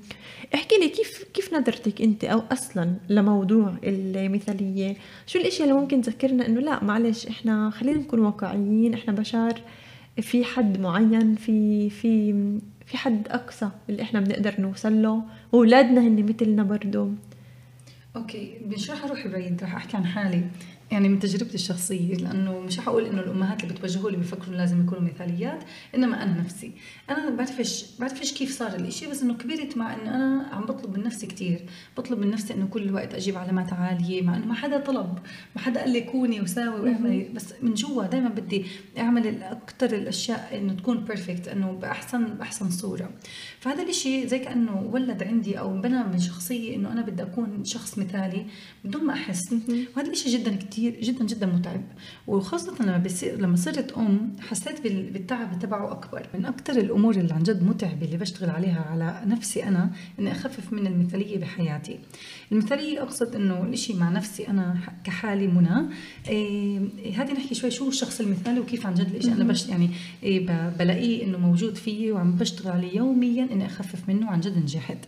احكي لي كيف كيف نظرتك انت أو أصلا لموضوع المثالية؟ شو الاشياء اللي ممكن تذكرنا إنه لا معلش إحنا خلينا نكون واقعيين إحنا بشر في حد معين في في في حد أقصى اللي إحنا بنقدر نوصل له وأولادنا هن مثلنا برضه. أوكي مش رح أروح بعيد رح أحكي عن حالي. يعني من تجربتي الشخصية لأنه مش رح أقول إنه الأمهات اللي بتوجهوا لي بيفكروا إنه لازم يكونوا مثاليات إنما أنا نفسي. أنا بعرفش بعرفش كيف صار الإشي بس إنه كبرت مع إنه أنا عم بطلب من نفسي كتير. بطلب من نفسي إنه كل الوقت أجيب علامات عالية مع إنه ما حدا طلب ما حدا قال لي كوني وساوي واعملي بس من جوا دائما بدي أعمل أكثر الأشياء إنه تكون بيرفكت إنه بأحسن بأحسن صورة. فهذا الإشي زي كأنه ولد عندي أو بنى من شخصية إنه أنا بدي أكون شخص مثالي بدون ما أحس. وهذا الإشي جدا كتير جدا جدا متعب. وخاصة لما بصير لما صرت أم حسيت بال- بالتعب تبعه أكبر. من أكثر الأمور اللي عن جد متعبة اللي بشتغل عليها على نفسي أنا إني أخفف من المثالية بحياتي. المثالية أقصد إنه الإشي مع نفسي أنا كحالي منى إيه هذه نحكي شوي شو الشخص المثالي وكيف عن جد الإشي. أنا بش يعني إيه بلاقيه إنه موجود فيي وعم بشتغل عليه يوميا إني أخفف منه عن جد نجحت.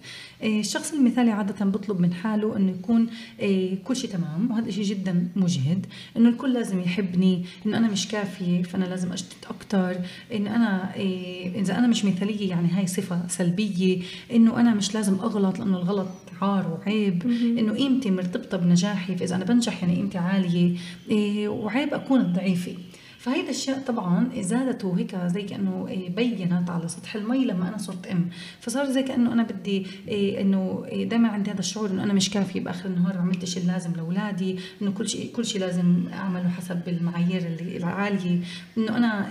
إيه الشخص المثالي عادة بطلب من حاله إنه يكون إيه كل شيء تمام وهذا الشيء جدا مجهد. إنه الكل لازم يحبني إنه أنا مش كافية فأنا لازم أشتت أكثر إنه أنا إيه إذا أنا مش مثالية يعني هاي صفة سلبية إنه أنا مش لازم أغلط لأنه الغلط عار وعيب. إنه قيمتي مرتبطة بنجاحي فإذا أنا بنجح يعني قيمتي عالية إيه وعيب أكون ضعيفه فهيدا الاشياء طبعا زادت وهيك زي كأنه إيه بينت على سطح المي لما أنا صرت أم. فصار زي كأنه أنا بدي إيه إنه إيه دائما عندي هذا الشعور إنه أنا مش كافية بآخر النهار عملت الشيء اللازم لأولادي إنه كل شيء كل شيء لازم أعمله حسب المعايير العالية. إنه أنا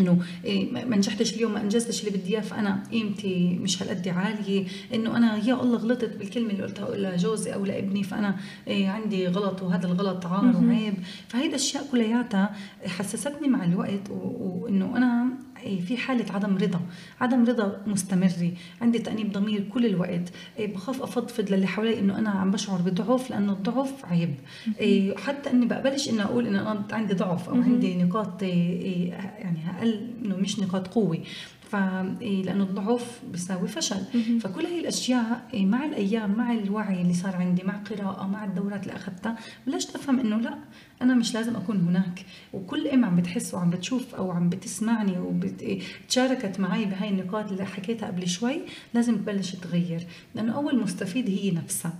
إنه إيه ما نجحتش اليوم ما أنجزتش اللي بدي إياه فأنا قيمتي مش هالقد عالية. إنه أنا يا الله غلطت بالكلمة اللي قلتها لجوزي أو لابني فأنا إيه عندي غلط وهذا الغلط عار وعيب. فهيدا الأشياء كلياتها حسستني مع الوقت وإنه أنا في حالة عدم رضا. عدم رضا مستمرة عندي تأنيب ضمير كل الوقت. إيه بخاف أفضفض للي حوالي إنه أنا عم بشعر بضعف لأنه الضعف عيب. إيه حتى إني بقبلش إني أقول إنه أنا عندي ضعف أو عندي نقاط إيه إيه يعني أقل إنه مش نقاط قوة. ف إيه لأنه الضعف بيساوي فشل. فكل هي الأشياء إيه مع الأيام مع الوعي اللي صار عندي مع قراءه مع الدورات اللي أخذتها بلشت افهم إنه لا أنا مش لازم أكون هناك. وكل إم عم بتحس وعم بتشوف أو عم بتسمعني وتشاركت معي بهاي النقاط اللي حكيتها قبل شوي لازم تبلش تغير. لأنه أول مستفيد هي نفسها.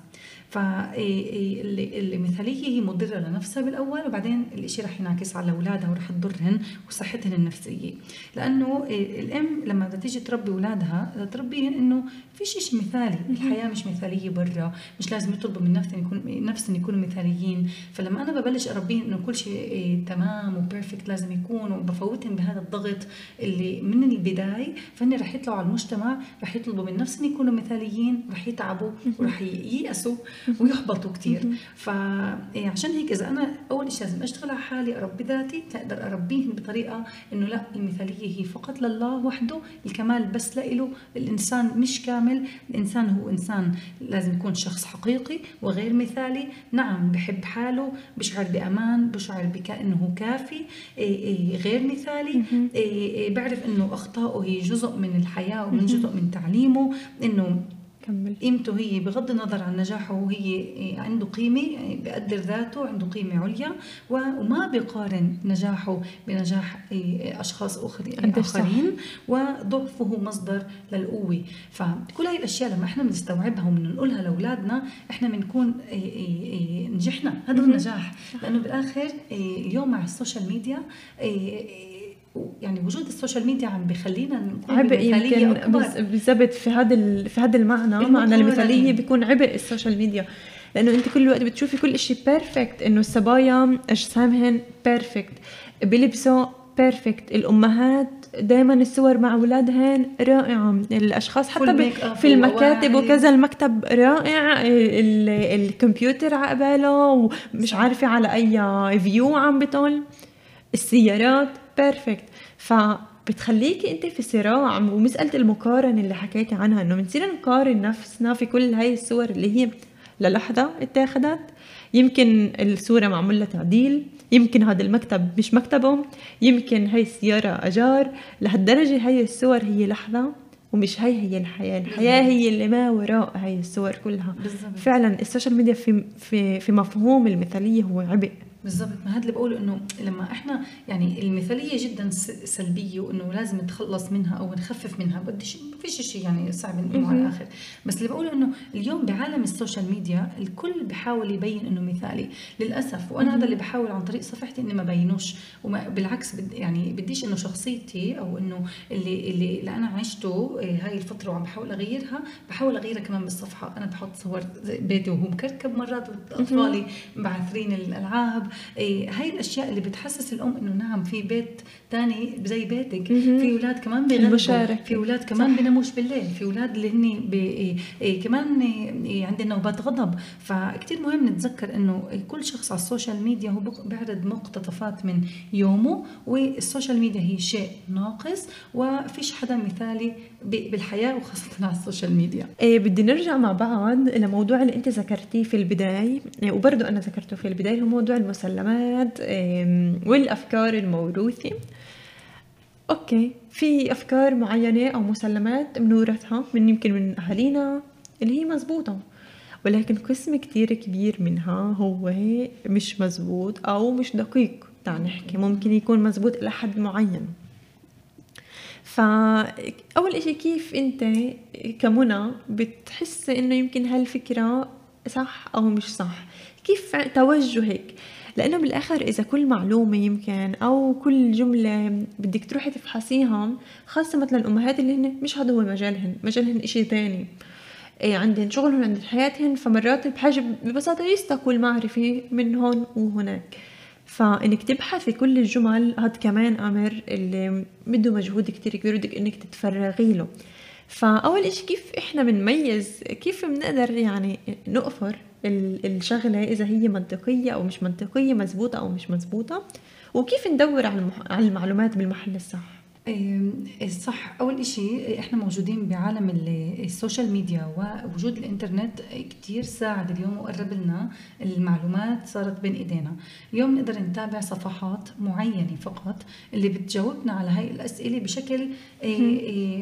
فالمثاليه هي مضرة لنفسها بالأول وبعدين الشيء رح ينعكس على أولادها ورح تضرهن وصحتهن النفسية. لأنه الأم لما بدها تيجي تربي أولادها تربيهم إنه في شيء مثالي الحياة مش مثالية برا مش لازم يطلبوا من نفسهم يكون نفسهم يكونوا مثاليين. فلما أنا ببلش اربيهم إنه كل شيء تمام وبيرفكت لازم يكون وبفوتهم بهذا الضغط اللي من البداية فهن رح يطلعوا على المجتمع رح يطلبوا من نفسهم يكونوا مثاليين رح يتعبوا ورح ييأسوا. ويحبطوا كثير فعشان هيك إذا أنا أول شيء لازم أشتغل على حالي أربي ذاتي تقدر اربيهم بطريقة إنه لا المثالية هي فقط لله وحده الكمال بس لإله الإنسان مش كامل الإنسان هو إنسان لازم يكون شخص حقيقي وغير مثالي. نعم بحب حاله بشعر بأمان بشعر بكأنه كافي إيه، إيه، غير مثالي. إيه، بعرف إنه اخطائه هي جزء من الحياة ومن جزء من تعليمه إنه كمل قيمته هي بغض النظر عن نجاحه هي عنده قيمة بقدر ذاته عنده قيمة عليا وما بقارن نجاحه بنجاح أشخاص آخرين وضعفه مصدر للقوة. فكل هاي الأشياء لما إحنا بنستوعبها وبنقولها لأولادنا إحنا بنكون نجحنا. هذا النجاح. لأنه بالآخر اليوم مع ال social media يعني وجود ال social media عم بخلينا عبء يمكن بالضبط في هذا في هذا المعنى معنى المثالية بيكون عبء ال social media. لأنه أنت كل الوقت بتشوفي كل شيء perfect إنه الصبايا اجسامهن بيرفكت بيلبسوا perfect الأمهات دائما الصور مع أولادهن رائعة. الأشخاص حتى في المكاتب وكذا المكتب رائع. الكمبيوتر على قباله ومش عارفة على أي view عم بطل السيارات perfect فبتخليكي انت في صراع ومسألة المقارنة اللي حكيتي عنها إنه بنصير نقارن نفسنا في كل هاي الصور اللي هي للحظة اتاخدت. يمكن الصورة معمول لها تعديل يمكن هذا المكتب مش مكتبه يمكن هاي السيارة أجار. لهالدرجة هاي الصور هي لحظة ومش هاي هي الحياة. الحياة هي اللي ما وراء هاي الصور كلها. بالزبط. فعلا ال social media في, في, في مفهوم المثالية هو عبء. بالضبط. ما هذا اللي بقوله إنه لما إحنا يعني المثالية جدا سلبية وإنه لازم نتخلص منها أو نخفف منها بديش ما فيش شيء يعني صعب نقوله على الآخر بس اللي بقوله إنه اليوم بعالم ال social media الكل بحاول يبين إنه مثالي. للأسف. وأنا هذا اللي بحاول عن طريق صفحتي إني ما بينوش. وبالعكس بد يعني بديش إنه شخصيتي أو إنه اللي اللي, اللي أنا عشته إيه، هاي الفترة وعم بحاول أغيرها بحاول أغيرها كمان بالصفحة. أنا بحط صور بيتي وهو مكركب مرات اطفالي بعثرين الألعاب. هاي الأشياء اللي بتحسس الأم إنه نعم في بيت تاني زي بيتك. في أولاد كمان بيغلبوا في أولاد كمان بيناموش بالليل. في أولاد اللي هن إيه إيه كمان إيه عندهم نوبات غضب. فكتير مهم نتذكر إنه كل شخص على ال social media هو بيعرض مقتطفات من يومه وال social media هي شيء ناقص وفيش حدا مثالي بالحياة وخاصة على ال social media. إيه بدي نرجع مع بعض لموضوع اللي أنت ذكرتيه في البداية. وبرضه أنا ذكرته في البداية هو موضوع المسلمات والأفكار الموروثة. أوكي في أفكار معينة أو مسلمات بنورثها من يمكن من أهالينا اللي هي مزبوطة. ولكن قسم كتير كبير منها هو مش مزبوط أو مش دقيق. تعال نحكي ممكن يكون مزبوط إلى حد معين. فأول إشي كيف أنت كمنى بتحس إنه يمكن هالفكرة صح أو مش صح؟ كيف توجهك؟ لأنه بالآخر إذا كل معلومة يمكن أو كل جملة بدك تروحي تفحصيها خاصة مثلا الأمهات اللي هن مش هذا هو مجالهن مجالهن إشي تاني. إيه عندهن شغلهم عند حياتهن فمرات بحاجة ببساطة يستقوا المعرفة من هون وهناك. فإنك تبحثي كل الجمل هاد كمان أمر اللي بده مجهود كتير كبير بدك إنك تتفرغي له. فأول إشي كيف إحنا بنميز كيف بنقدر يعني نفرق الشغلة إذا هي منطقية أو مش منطقية مزبوطة أو مش مزبوطة؟ وكيف ندور على المعلومات بالمحل الصح؟ صح أول إشي إحنا موجودين بعالم السوشيال ميديا ووجود الإنترنت كتير ساعد اليوم وقرب لنا المعلومات صارت بين إيدينا. اليوم نقدر نتابع صفحات معينة فقط اللي بتجاوبنا على هاي الأسئلة بشكل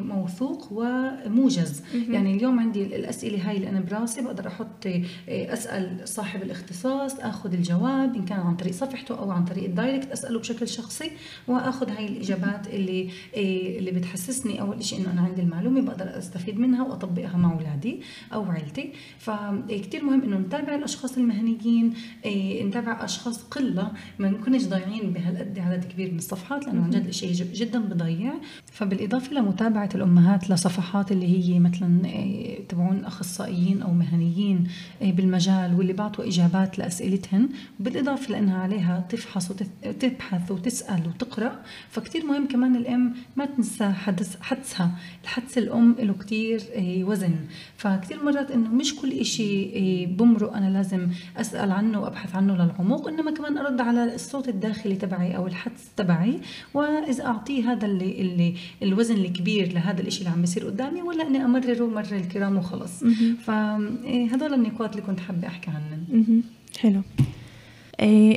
موثوق وموجز. يعني اليوم عندي الأسئلة هاي اللي أنا براسي بقدر أحط أسأل صاحب الاختصاص آخذ الجواب إن كان عن طريق صفحته أو عن طريق ال direct أسأله بشكل شخصي وآخذ هاي الإجابات اللي اللي بتحسسني أول شيء إنه أنا عندي المعلومة بقدر أستفيد منها وأطبقها مع أولادي أو عائلتي فكتير مهم إنه نتابع الأشخاص المهنيين إيه نتابع أشخاص قلة. ما نكونش ضايعين بهالقد عدد كبير من الصفحات لأنه عن جد الشيء جدا بضيع. فبالإضافة لمتابعة الأمهات لصفحات اللي هي مثلا إيه تبعون أخصائيين أو مهنيين إيه بالمجال واللي بعطوا إجابات لأسئلتهن. بالإضافة لأنها عليها تفحص وتبحث وتسأل وتقرأ. فكتير مهم كمان الأم ما تنسى حدث حدسها الحدس الأم له كتير إيه وزن. فكتير مرات إنه مش كل شيء إيه بمرق أنا لازم أسأل عنه وأبحث عنه للعمق إنما كمان أرد على الصوت الداخلي تبعي أو الحدس تبعي. وإذا أعطيه هذا اللي, اللي الوزن الكبير لهذا الشيء اللي عم بيصير قدامي ولا إني أمرره مر الكرام وخلص. فهذول النقاط اللي كنت حابة أحكي عنهم. حلو.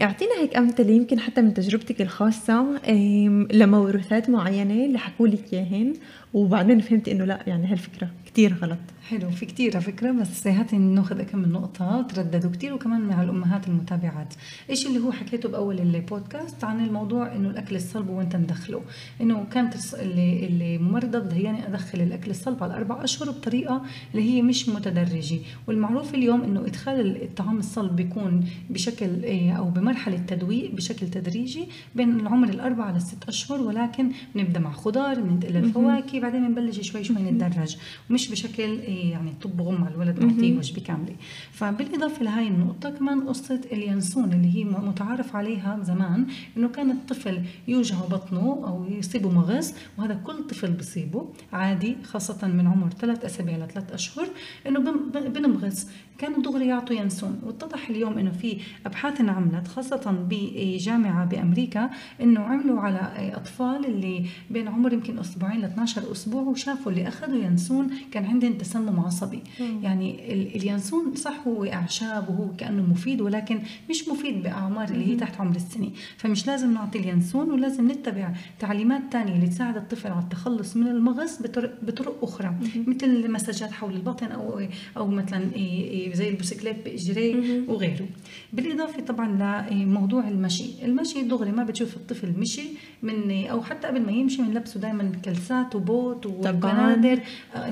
أعطينا هيك أمثلة يمكن حتى من تجربتك الخاصة إيه، لموروثات معينة اللي حكوا لك إياهن وبعدين فهمت إنه لا يعني هالفكرة. كثير غلط. حلو في كثير على فكرة بس هاتي ناخذ كم من نقطة ترددوا كثير وكمان مع الأمهات المتابعات. إيش اللي هو حكيته بأول البودكاست؟ عن الموضوع إنه الأكل الصلب وإنت ندخله إنه كانت اللي اللي ممرضة بدها اياني أدخل الأكل الصلب على أربع أشهر بطريقة اللي هي مش متدرجة. والمعروف اليوم إنه إدخال الطعام الصلب بيكون بشكل إيه، أو بمرحلة تدويق بشكل تدريجي بين العمر الأربع للست أشهر ولكن بنبدأ مع خضار بننتقل للفواكه بعدين بنبلش شوي شوي نتدرج. مش بشكل إيه، يعني طب غم على الولد واعطيه وجبه كامله فبالإضافة لهي النقطة كمان قصة اليانسون اللي هي متعارف عليها زمان إنه كان الطفل يوجع بطنه أو يصيبه مغص وهذا كل طفل بصيبه عادي خاصة من عمر ثلاث أسابيع لثلاث أشهر إنه بنمغص. كانوا دغري يعطوا ينسون واتضح اليوم إنه في أبحاث انعملت خاصة بجامعه بأمريكا إنه عملوا على أطفال اللي بين عمر يمكن أسبوعين ل 12 أسبوع وشافوا اللي أخذوا ينسون كان عندهم تسمم عصبي. مم. يعني اليانسون صح هو أعشاب وهو كأنه مفيد ولكن مش مفيد بأعمار اللي هي تحت عمر السنة. فمش لازم نعطي اليانسون ولازم نتبع تعليمات ثانية اللي تساعد الطفل على التخلص من المغص بطرق, بطرق أخرى. مم. مثل مساجات حول البطن أو أو مثلا زي البسكليت باجريه وغيره. بالإضافة طبعا لموضوع المشي. المشي دغري ما بتشوف الطفل مشي من أو حتى قبل ما يمشي بنلبسه دائما كلسات وبوت وبنادر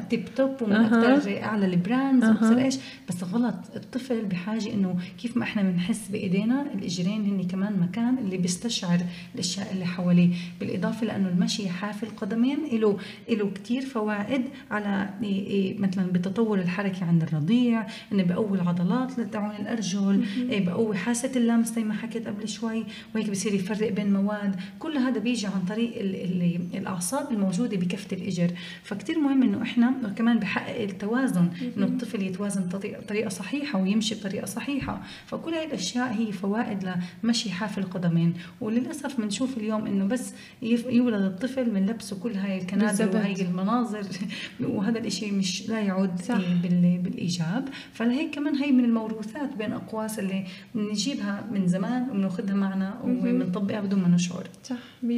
tip top ومن أه. أكثر أعلى ال brands أه. إيش. بس غلط الطفل بحاجة إنه كيف ما إحنا بنحس بإيدينا الإجرين هن كمان مكان اللي بيستشعر الأشياء اللي حواليه. بالإضافة لأنه المشي حافي القدمين له له كثير فوائد على مثلا بتطور الحركة عند الرضيع إنه بقوي العضلات تبعون الأرجل بقوي حاسة اللمس زي ما حكيت قبل شوي وهيك بصير يفرق بين مواد. كل هذا بيجي عن طريق ال ال الأعصاب الموجودة بكفة الإجر. فكتير مهم إنه إحنا كمان بحقق التوازن إنه الطفل يتوازن بطريقه صحيحة ويمشي بطريقة صحيحة. فكل هاي الأشياء هي فوائد لمشي حافي القدمين. وللأسف بنشوف اليوم إنه بس يولد الطفل من لبسه كل هاي الكنادر وهي المناظر. (laughs) وهذا الإشي مش لا يعود صح. بالإيجاب. فلهيك كمان هي من الموروثات بين اقواس اللي بنجيبها من زمان وبناخذها معنا وبنطبقها بدون ما نشعر صح. 100%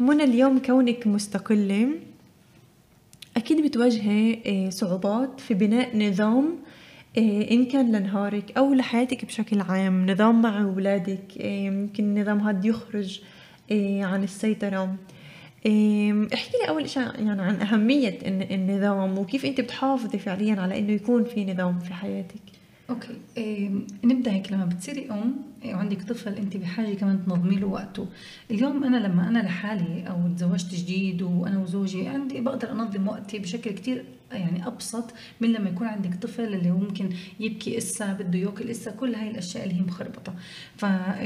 منى اليوم كونك مستقلة أكيد بتواجهي آه، صعوبات في بناء نظام آه، إن كان لنهارك أو لحياتك بشكل عام نظام مع أولادك آه، يمكن النظام هذا يخرج عن السيطرة. احكي لي أول شيء يعني عن أهمية النظام وكيف أنت بتحافظي فعليا على إنه يكون في نظام في حياتك؟ أوكي إيه نبدأ هيك. لما بتصيري أم وعندك طفل أنت بحاجة كمان تنظمي له وقته. اليوم أنا لما أنا لحالي أو تزوجت جديد وأنا وزوجي عندي بقدر أنظم وقتي بشكل كتير يعني أبسط من لما يكون عندك طفل اللي هو ممكن يبكي إسا بده ياكل إسا كل هاي الأشياء اللي هي مخربطة.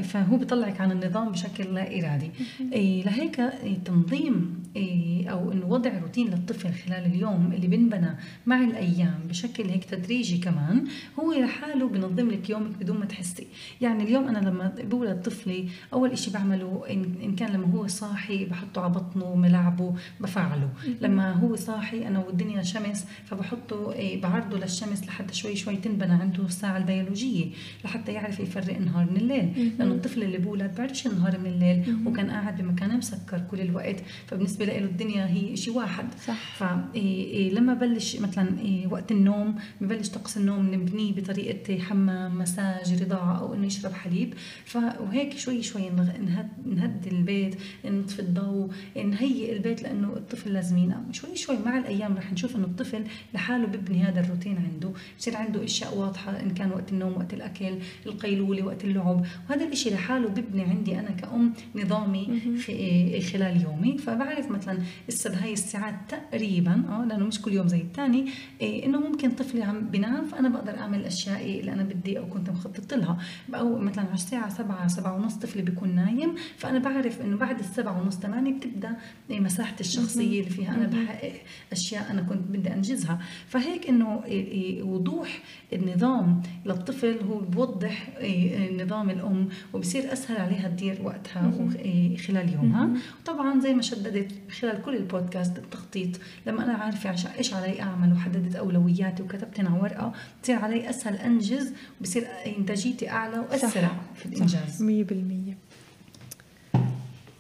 فهو بيطلعك عن النظام بشكل لا إرادي. إيه لهيك تنظيم إيه أو إنه وضع روتين للطفل خلال اليوم اللي بنبنى مع الأيام بشكل هيك تدريجي كمان هو لحاله بنظم لك يومك بدون ما تحسي. يعني اليوم أنا لما بولد طفلي أول إشي بعمله ان كان لما هو صاحي بحطه على بطنه ملعبه بفعله. لما هو صاحي أنا والدنيا شمس الشمس فبحطه إيه بعرضه للشمس لحتى شوي شوي تنبنى عنده الساعة البيولوجية لحتى يعرف يفرق النهار من الليل. لأنه الطفل اللي بولد بعرفش النهار من الليل وكان قاعد بمكان مسكر كل الوقت. فبالنسبة له الدنيا هي شيء واحد. صح. فلما بلش مثلا إيه وقت النوم ببلش طقس النوم نبنيه بطريقة حمام مساج رضاعة أو إنه يشرب حليب. وهيك شوي شوي نهد, نهد البيت نطفي الضوء نهيئ البيت لأنه الطفل لازم ينام. شوي شوي مع الأيام رح نشوف إنه الطفل لحاله ببني هذا الروتين عنده. بصير عنده أشياء واضحة إن كان وقت النوم وقت الأكل القيلولة وقت اللعب. وهذا الإشي لحاله ببني عندي أنا كأم نظامي في خلال يومي. فبعرف مثلا هسه بهاي الساعات تقريبا آه لأنه مش كل يوم زي الثاني إيه إنه ممكن طفلي عم بنام فأنا بقدر أعمل الأشياء اللي أنا بدي أو كنت مخطط لها. أو مثلا على الساعة سبعة سبعة ونص طفلي بيكون نايم فأنا بعرف إنه بعد السبعة ونص ثمانية بتبدأ مساحتي الشخصية اللي فيها أنا بحقق أشياء أنا كنت بدي أنجزها. فهيك إنه وضوح النظام للطفل هو بوضح نظام الأم وبصير أسهل عليها تدير وقتها خلال يومها. وطبعا زي ما شددت خلال كل البودكاست التخطيط لما أنا عارفة إيش علي أعمل وحددت أولوياتي وكتبتن على ورقة بصير علي أسهل أنجز وبصير إنتاجيتي أعلى وأسرع في الإنجاز. 100%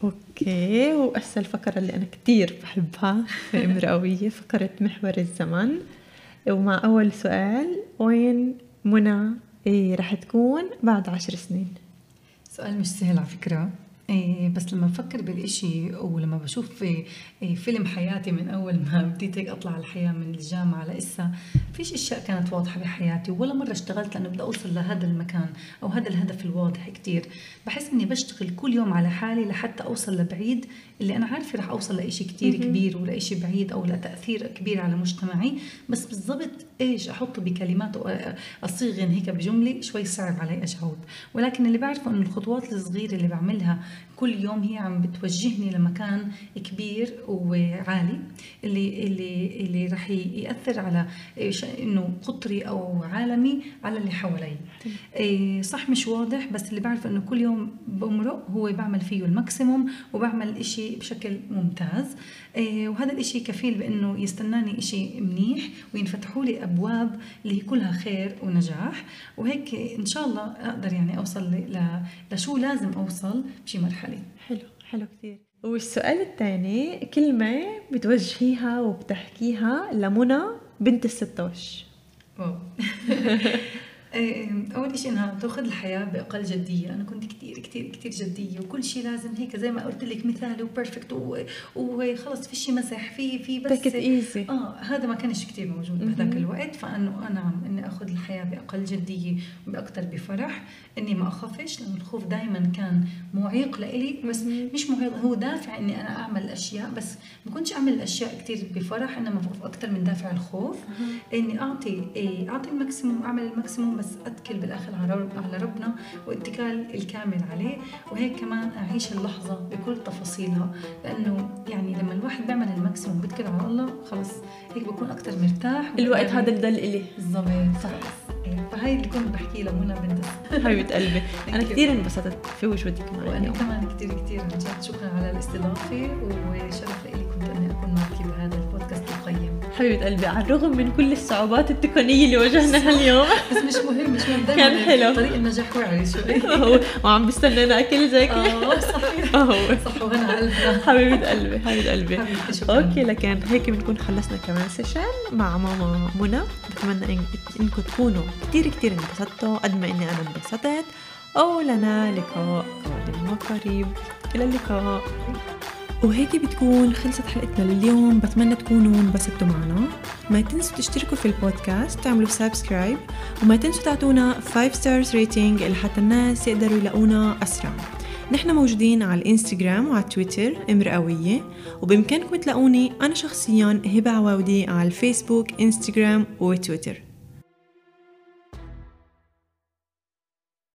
أوكي وهسه الفقرة اللي أنا كتير بحبها في إمرأوية فقرة محور الزمن. ومع أول سؤال وين منى إيه رح تكون بعد عشر سنين؟ سؤال مش سهل على فكرة. بس لما بفكر بالإشي ولما بشوف إيه فيلم حياتي من أول ما (laughs) بديت أطلع الحياة من الجامعة لإسا فيش أشياء كانت واضحة بحياتي ولا مرة اشتغلت لأنه بدي أوصل لهذا المكان أو هذا الهدف الواضح كتير. بحس إني بشتغل كل يوم على حالي لحتى أوصل لبعيد اللي أنا عارفة رح أوصل لإشي كتير كبير ولا إشي بعيد أو لتأثير كبير على مجتمعي بس بالضبط إيش أحطه بكلمات أصيغن هيك بجملة شوي صعب علي أجاوب. ولكن اللي بعرفه إنه الخطوات الصغيرة اللي بعملها كل يوم هي عم بتوجهني لمكان كبير وعالي اللي اللي اللي رح يأثر على إنه قطري أو عالمي على اللي حوالي. إيه صح مش واضح بس اللي بعرف إنه كل يوم بمرق هو بعمل فيه الماكسيموم وبعمل إشي بشكل ممتاز. وهذا الإشي كفيل بأنه يستناني إشي منيح وينفتحوا لي أبواب اللي هي كلها خير ونجاح. وهيك إن شاء الله أقدر يعني أوصل لشو لازم أوصل بشي مرحلة. حلو حلو كثير والسؤال الثاني كلمة بتوجهيها وبتحكيها لمنى بنت الستوش (laughs) أول شيء انها تأخذ الحياة باقل جدية. أنا كنت كثير كثير كثير جدية وكل شيء لازم هيك زي ما قلت لك مثالي و perfect وخلص في شيء مسح في في بس easy آه هذا ما كانش كثير موجود بهذاك الوقت. فانه أنا إني أخذ الحياة باقل جدية وباكثر بفرح. إني ما أخافش لأنه الخوف دائما كان معيق لإلي. بس مش معيق هو دافع إني أنا أعمل الاشياء بس ما كنتش أعمل الاشياء كثير بفرح. انما أكثر من دافع الخوف. إني أعطي إيه أعطي ال maximum أعمل ال maximum بس أتكل بالاخر على على ربنا واتكال الكامل عليه وهيك كمان أعيش اللحظة بكل تفاصيلها. لأنه يعني لما الواحد بيعمل ال maximum بيتكل على الله خلص هيك بكون أكثر مرتاح. الوقت هذا اللي دل إلي. بالضبط. صح فهي اللي كنت بحكي لمنى بنت. (laughs) حبيبة قلبي. أنا كثير انبسطت في وجودك معي وأنا كمان كثير كثير عن جد شكرا على الاستضافة وشرف لي كنت حبيبة قلبي على الرغم من كل الصعوبات التقنية اللي واجهناها اليوم. (laughs) بس مش مهم مش مهم كان حلو. طريق النجاح وعري شوي. (laughs) وعم بستنانا أكل زي آه صحيح. (laughs) صح وغنى قلبنا حبيبة قلبي حبيبة قلبي. okay لكن هيك بنكون خلصنا كمان session مع ماما منى. بتمنى إنكم تكونوا كثير كثير انبسطتوا قد ما إني أنا انبسطت. ولنا لقاء قادم وقريب. إلى اللقاء. وهيك بتكون خلصت حلقتنا لليوم. بتمنى تكونوا انبسطتوا معنا. ما تنسوا تشتركوا في البودكاست تعملوا subscribe وما تنسوا تعطونا 5 stars rating لحتى الناس يقدروا يلاقونا أسرع. نحن موجودين على الانستغرام وعلى تويتر امرأوية. وبإمكانكم تلاقوني أنا شخصيا هبة عواودي على الفيسبوك انستغرام وتويتر.